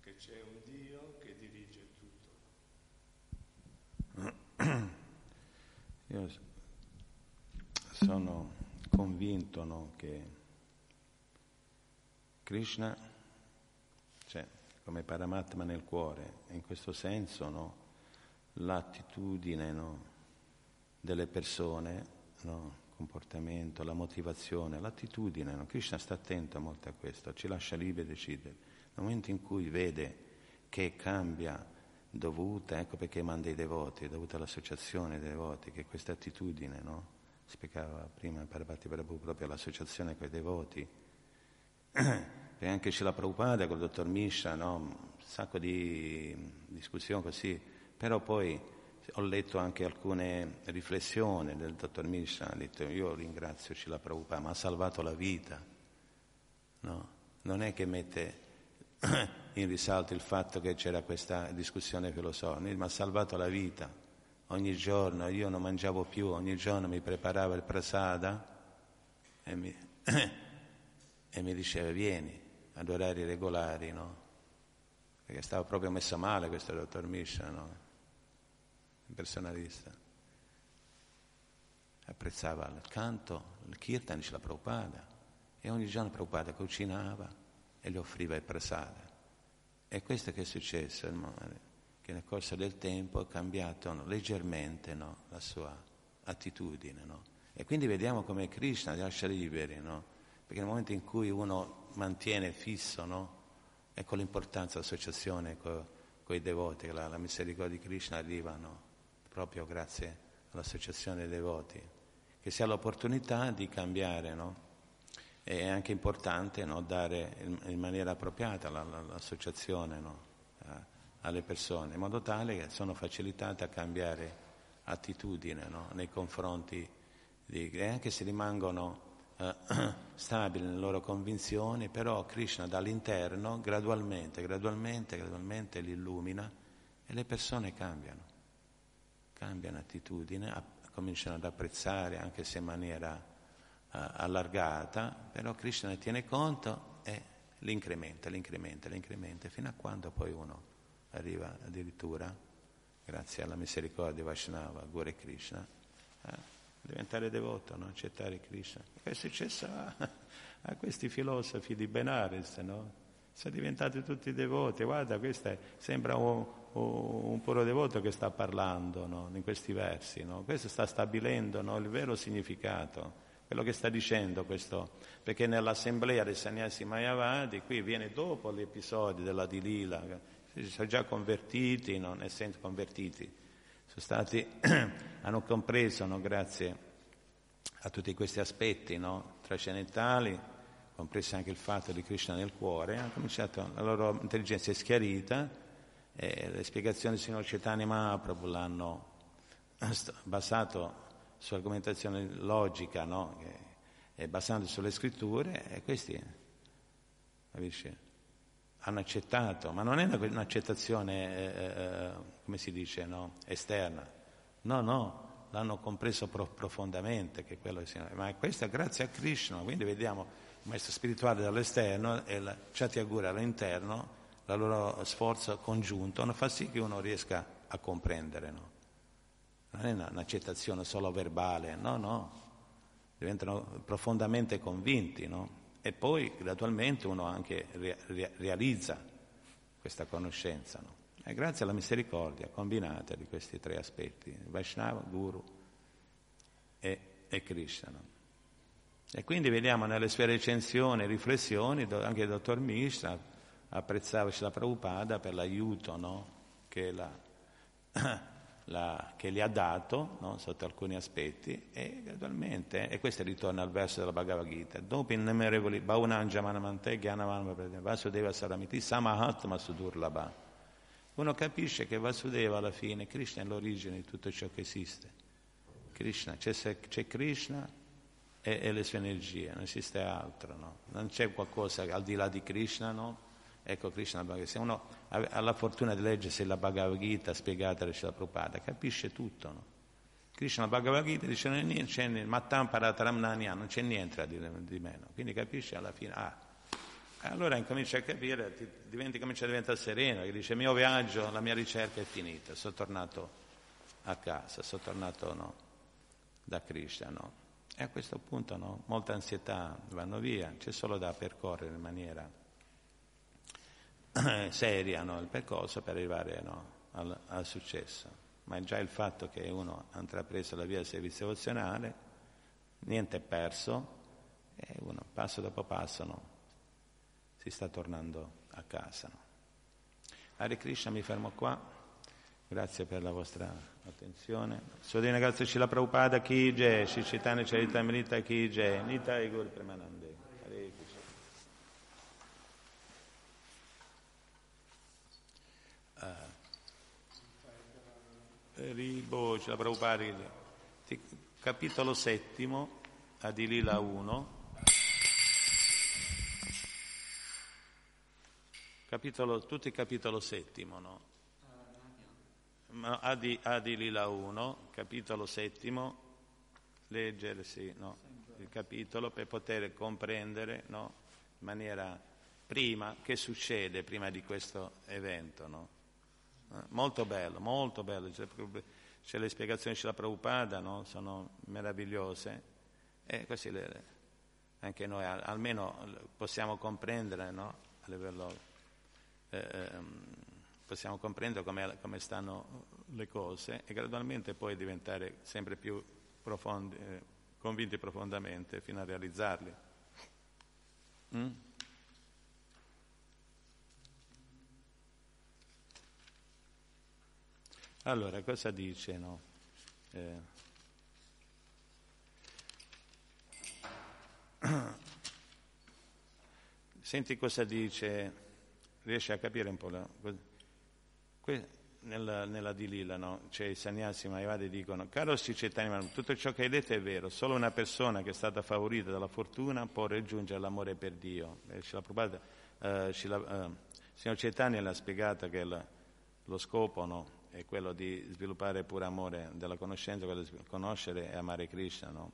che c'è un Dio che dirige tutto. Io sono convinto no, che Krishna, cioè come Paramatma nel cuore, in questo senso no, l'attitudine no, delle persone, no, comportamento, la motivazione, l'attitudine? Krishna sta attento molto a questo, ci lascia liberi decidere. Nel momento in cui vede che cambia dovuta, ecco perché manda i devoti, dovuta all'associazione dei devoti, che questa attitudine, spiegava prima Parvati Prabhu proprio l'associazione con i devoti, e anche Shila Prabhupada con il dottor Misha, no? un sacco di discussioni così, però poi ho letto anche alcune riflessioni del dottor Misha, ha detto io ringrazio Shila Prabhupada, ma ha salvato la vita, no? non è che mette in risalto il fatto che c'era questa discussione filosofica, ma ha salvato la vita. Ogni giorno io non mangiavo più, ogni giorno mi preparava il prasada e mi *clears throat* e mi diceva vieni ad orari regolari, no? Perché stava proprio messo male questo dottor Misha, no? Il personalista. Apprezzava il canto, il kirtan, la Prabhupada e ogni giorno Prabhupada cucinava e gli offriva il prasada. E questo che è successo, che nel corso del tempo ha cambiato no, leggermente no, la sua attitudine. No? E quindi vediamo come Krishna li lascia liberi, no? Perché nel momento in cui uno mantiene fisso, no? ecco l'importanza dell'associazione con, i devoti, la, la, misericordia di Krishna arriva no? proprio grazie all'associazione dei devoti, che si ha l'opportunità di cambiare, no? è anche importante no? dare in, maniera appropriata la, la, l'associazione no? alle persone, in modo tale che sono facilitate a cambiare attitudine no? nei confronti di, e anche se rimangono eh, *clears throat* stabili nelle loro convinzioni, però Krishna dall'interno gradualmente, gradualmente, gradualmente li illumina e le persone cambiano, cambiano attitudine, a, cominciano ad apprezzare anche se in maniera uh, allargata, però Krishna ne tiene conto e l'incrementa, l'incrementa, l'incrementa, fino a quando poi uno arriva addirittura, grazie alla misericordia di Vaishnava, Guru Krishna, eh, diventare devoto, no? accettare Krishna. È successo a, a, questi filosofi di Benares, no? sono diventati tutti devoti. Guarda, questo è, sembra un, un, puro devoto che sta parlando no? in questi versi. No? Questo sta stabilendo no? il vero significato, quello che sta dicendo questo, perché nell'assemblea dei Sanyasi Mayavadi, qui viene dopo l'episodio della Dilila, si sono già convertiti, no? nel senso convertiti, stati, *clears throat* hanno compreso, no, grazie a tutti questi aspetti no, trascendentali, compreso anche il fatto di Krishna nel cuore, hanno cominciato, la loro intelligenza è schiarita e le spiegazioni del signor Chaitanya Mahaprabhu l'hanno basato su argomentazione logica, no, è basata sulle scritture e questi capisci, hanno accettato, ma non è un'accettazione, eh, eh, come si dice, no? esterna. No, no, l'hanno compreso profondamente che quello è ma questo è grazie a Krishna, quindi vediamo il maestro spirituale dall'esterno e la Chatyagura all'interno, il loro sforzo congiunto non fa sì che uno riesca a comprendere, no? Non è un'accettazione solo verbale, no, no, diventano profondamente convinti, no? E poi gradualmente uno anche realizza questa conoscenza, no? E grazie alla misericordia combinata di questi tre aspetti, Vaishnava, Guru e, e Krishna. No? E quindi vediamo nelle sue recensioni e riflessioni, anche il dottor Mishra apprezzava la Prabhupada per l'aiuto no? che la *clears throat* la, che gli ha dato no, sotto alcuni aspetti e gradualmente, e questo ritorna al verso della Bhagavad Gita, dopo innumerevoli Bhaunanjamanamante Gyanavana Vasudeva Saramiti Samahatma Sudurlabha. Uno capisce che Vasudeva alla fine, Krishna è l'origine di tutto ciò che esiste. Krishna, c'è, c'è Krishna e, e, le sue energie, non esiste altro, no? non c'è qualcosa al di là di Krishna, no? Ecco Krishna se uno ha la fortuna di leggersi la Bhagavad Gita spiegata da Srila Prabhupada, capisce tutto. No? Krishna Bhagavad Gita dice non c'è non c'è niente di, di meno, quindi capisce alla fine, ah, allora incomincia a capire, ti, diventi, comincia a diventare sereno, che dice il mio viaggio, la mia ricerca è finita, sono tornato a casa, sono tornato no, da Krishna. No? E a questo punto no, molte ansietà vanno via, c'è solo da percorrere in maniera seria no, il percorso per arrivare no, al, al, successo. Ma già il fatto che uno ha intrapreso la via del servizio devozionale, niente è perso e uno passo dopo passo no, si sta tornando a casa. No. Hare Krishna, mi fermo qua. Grazie per la vostra attenzione. Sodina grazie Shila Prabhupada Ki Jai, Shishitane Charitamrita Ki Jai, Nita Igor Premanande. Ribo, ce la Prabhupada, capitolo settimo, Adilila 1, capitolo, tutti capitolo settimo, no? Adi, Adilila 1, capitolo settimo, leggere sì, no? il capitolo per poter comprendere no? in maniera prima che succede prima di questo evento. No? Molto bello, molto bello, c'è, c'è le spiegazioni sulla Prabhupada, no? sono meravigliose e così le, anche noi almeno possiamo comprendere no? a livello, eh, ehm, possiamo comprendere come, come, stanno le cose e gradualmente poi diventare sempre più profondi, eh, convinti profondamente fino a realizzarli. Mm? Allora, cosa dice? No? Eh. *clears throat* Senti cosa dice, riesci a capire un po'? La, que, nella, nella Dilila, no? C'è i sannyasi Mayavadi dicono, caro Sicetani, tutto ciò che hai detto è vero, solo una persona che è stata favorita dalla fortuna può raggiungere l'amore per Dio. Eh, Prabhupada, eh, Shila, eh, signor Cetani l'ha spiegato che la, lo scopo no? È quello di sviluppare pure amore della conoscenza, quello di conoscere e amare Krishna. No?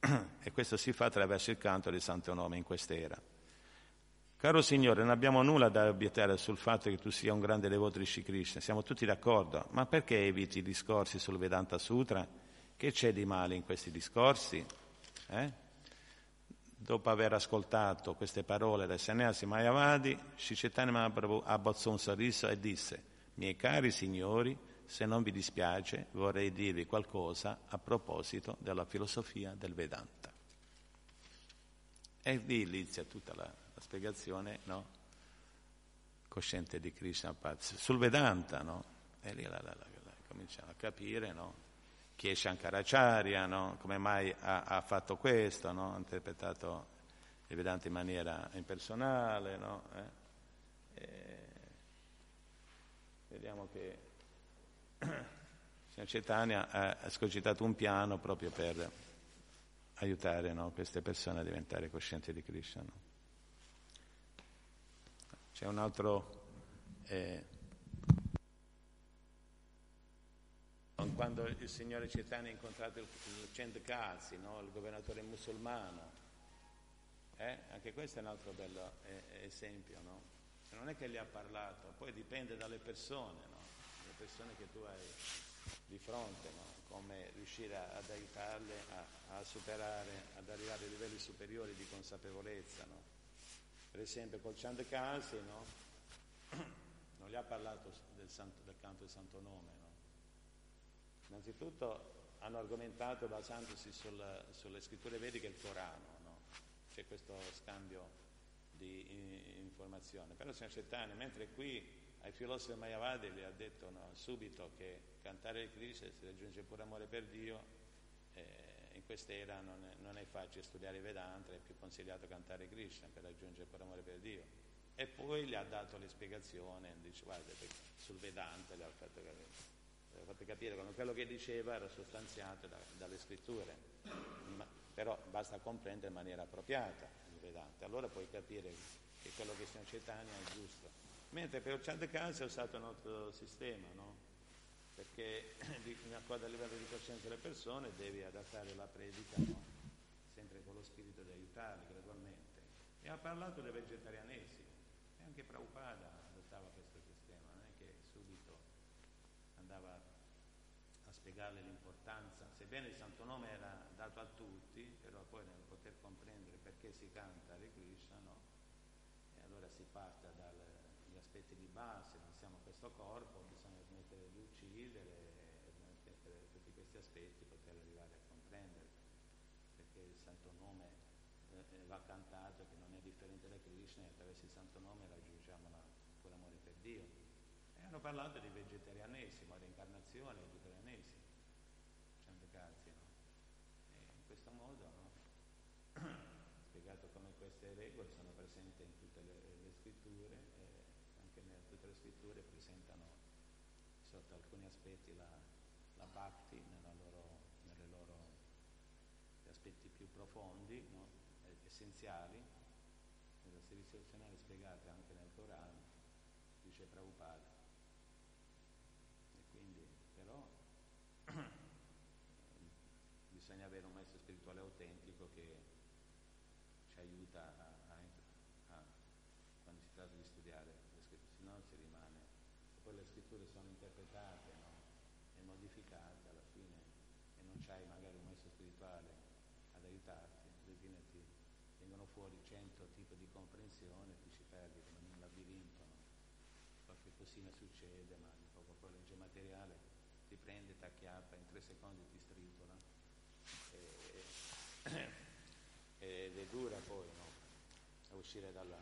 *clears throat* E questo si fa attraverso il canto di Santo Nome in quest'era. Caro Signore, non abbiamo nulla da obiettare sul fatto che tu sia un grande devoto di Shri Krishna, siamo tutti d'accordo, ma perché eviti i discorsi sul Vedanta Sutra? Che c'è di male in questi discorsi? Eh? Dopo aver ascoltato queste parole dai sannyasi Mayavadi, Shicetani Mahaprabhu abbozzò un sorriso e disse, miei cari signori, se non vi dispiace vorrei dirvi qualcosa a proposito della filosofia del Vedanta. E lì inizia tutta la, la spiegazione no? cosciente di Krishna Paz. Sul Vedanta, no? E lì la, la, cominciamo a capire, no? Chi è Shankaracharya, no? come mai ha, ha fatto questo, no? ha interpretato il Vedanta in maniera impersonale. No? Eh? vediamo che *clears throat* Signor Cetania ha scogitato un piano proprio per aiutare queste persone a diventare coscienti di Krishna. C'è un altro... Eh, quando il signore Cetani ha incontrato il, il Cendkasi, no? il governatore musulmano. Eh? Anche questo è un altro bello eh, esempio. No? Non è che gli ha parlato, poi dipende dalle persone, no? le persone che tu hai di fronte, come riuscire ad aiutarle a, a, superare, ad arrivare a livelli superiori di consapevolezza. Per esempio col Chandkasi *clears throat* non gli ha parlato del, santo, del canto del Santo Nome. Innanzitutto hanno argomentato basandosi sul, sulle scritture vediche il Corano, no? c'è questo scambio di informazione. Però signor Cettani, mentre qui ai filosofi Mayavadi gli ha detto no, subito che cantare il Krishna si raggiunge pure amore per Dio, eh, in quest'era non è, non è, facile studiare Vedanta, è più consigliato cantare Krishna per raggiungere pure amore per Dio. E poi gli ha dato le dice guarda, sul Vedanta gli ha fatto capire fatto capire che quello che diceva era sostanziato da, dalle scritture, Ma, però basta comprendere in maniera appropriata il Vedanta, allora puoi capire che quello che stiamo Cetania è giusto. Mentre per Chandakasi è usato un altro sistema, no? perché *coughs* accordo a livello di coscienza delle persone devi adattare la predica no? sempre con lo spirito di aiutarli gradualmente. E ha parlato del vegetarianesimo e anche Prabhupada adottava questo sistema, non è che subito andava a spiegarle l'importanza, sebbene il santo nome era dato a tutti, però poi nel poter comprendere perché si canta Hare Krishna, no? E allora si parte dagli aspetti di base, non siamo questo corpo, bisogna smettere di uccidere, smettere tutti questi aspetti, poter arrivare a comprendere perché il santo nome eh, va cantato che non è differente da Krishna e attraverso il santo nome raggiungiamo la, l'amore per Dio. E hanno parlato di vegetarianesimo, reincarnazione, vegetarianesimo, Ciandecazzi, no? E in questo modo, no? spiegato come queste regole sono presenti in tutte le, le scritture e anche in tutte le scritture presentano sotto alcuni aspetti la, la bhakti loro, nelle loro aspetti più profondi, no? essenziali, nella opzionale spiegata anche nel Corano, dice Prabhupada quindi però *clears throat* bisogna avere un maestro spirituale autentico che ci aiuta a, a, quando si tratta di studiare le scritture, se no si rimane. E poi le scritture sono interpretate no? e modificate alla fine e non c'hai magari un maestro spirituale ad aiutarti, alla fine ti vengono fuori cento tipi di comprensione e ti ci perdi come in un labirinto. No? qualche cosina succede, ma poco poi legge materiale ti prende, ti acchiappa, in tre secondi ti stritola e, ed è dura poi no? uscire dalla,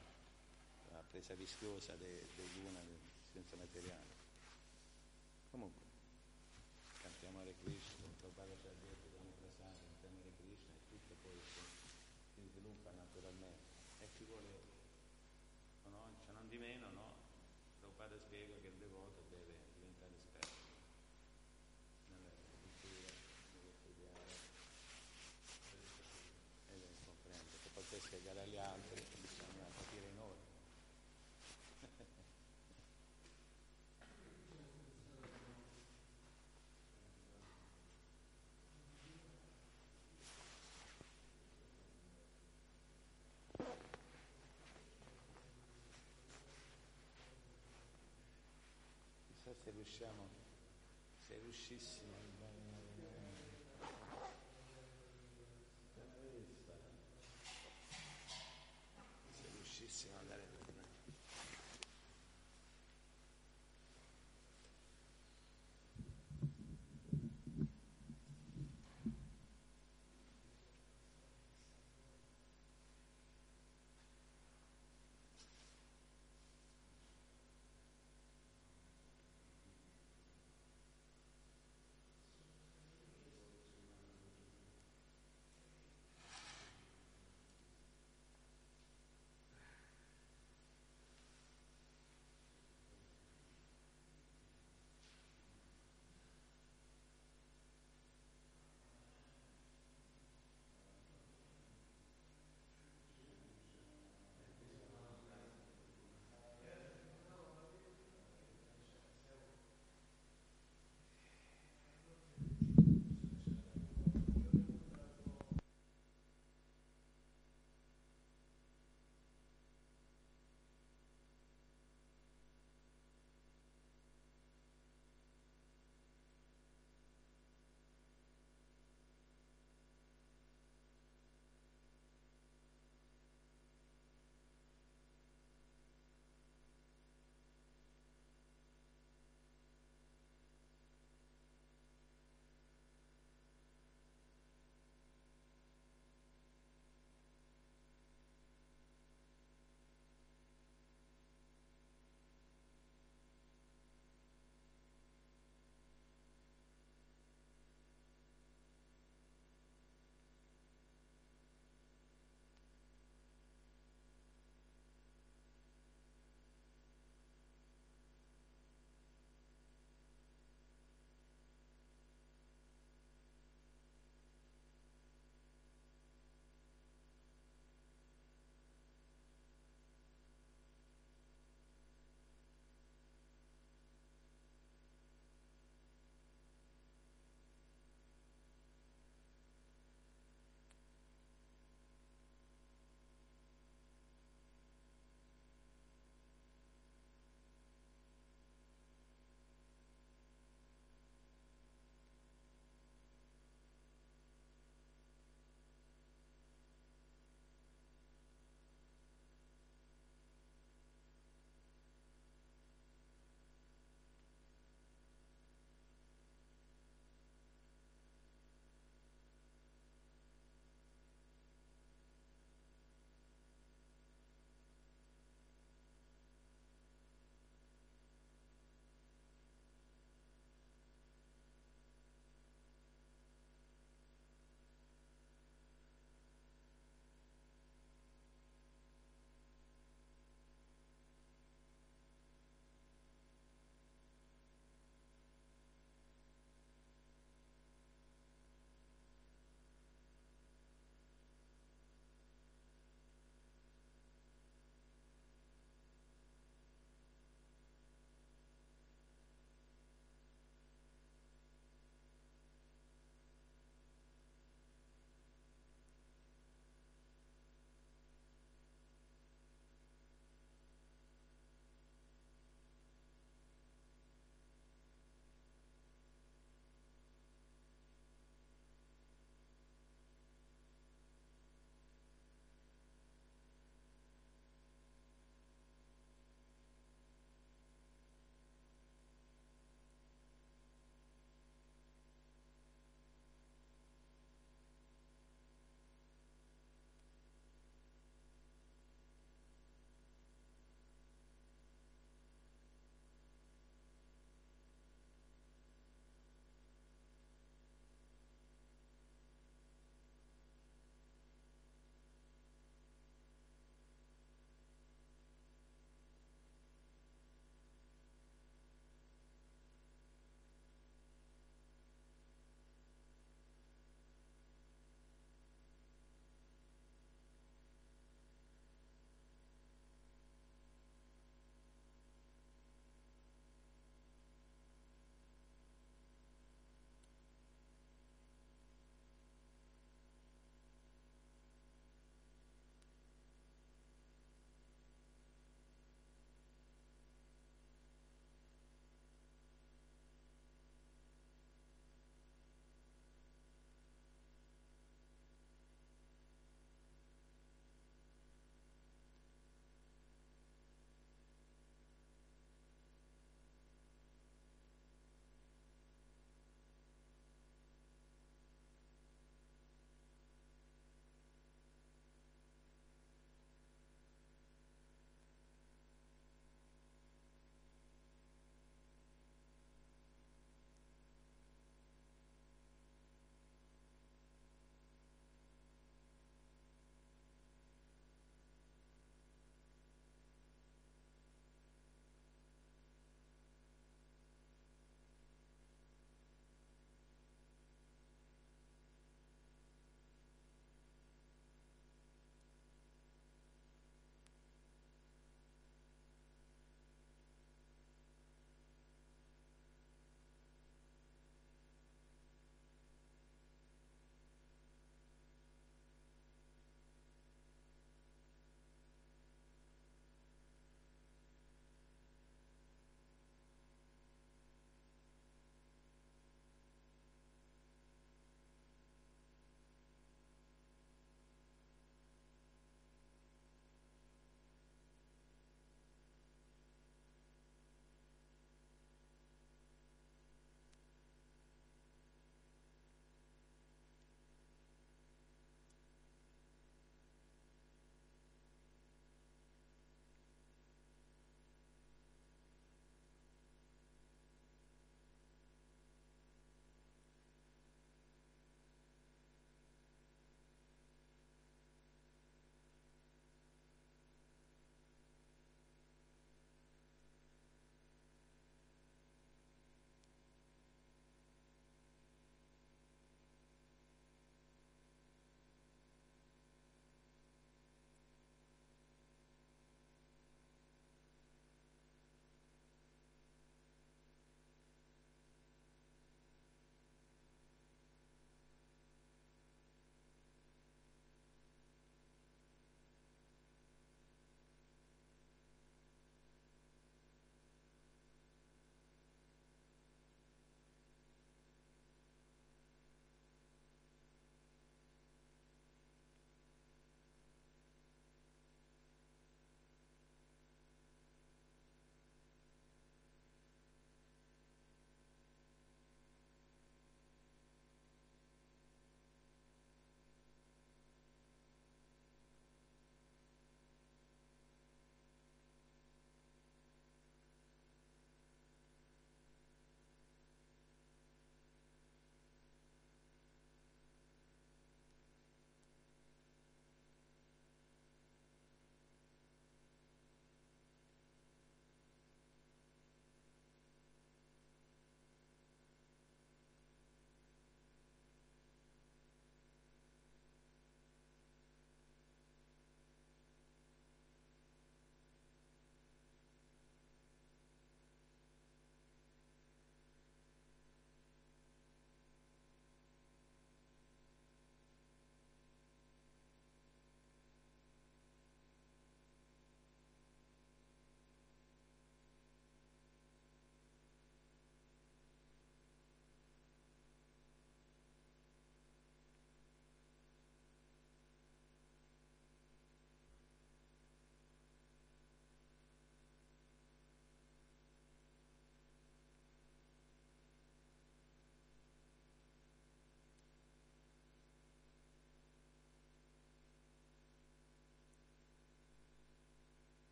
dalla presa vischiosa dei de luna senza materiale. Comunque, cantiamo Hare Krishna, Prabhupada ci ha detto come prasare, cantiamo Hare Krishna e tutto poi si sviluppa naturalmente. E ci vuole, riusciamo, se riuscissimo. Se riuscissimo a andare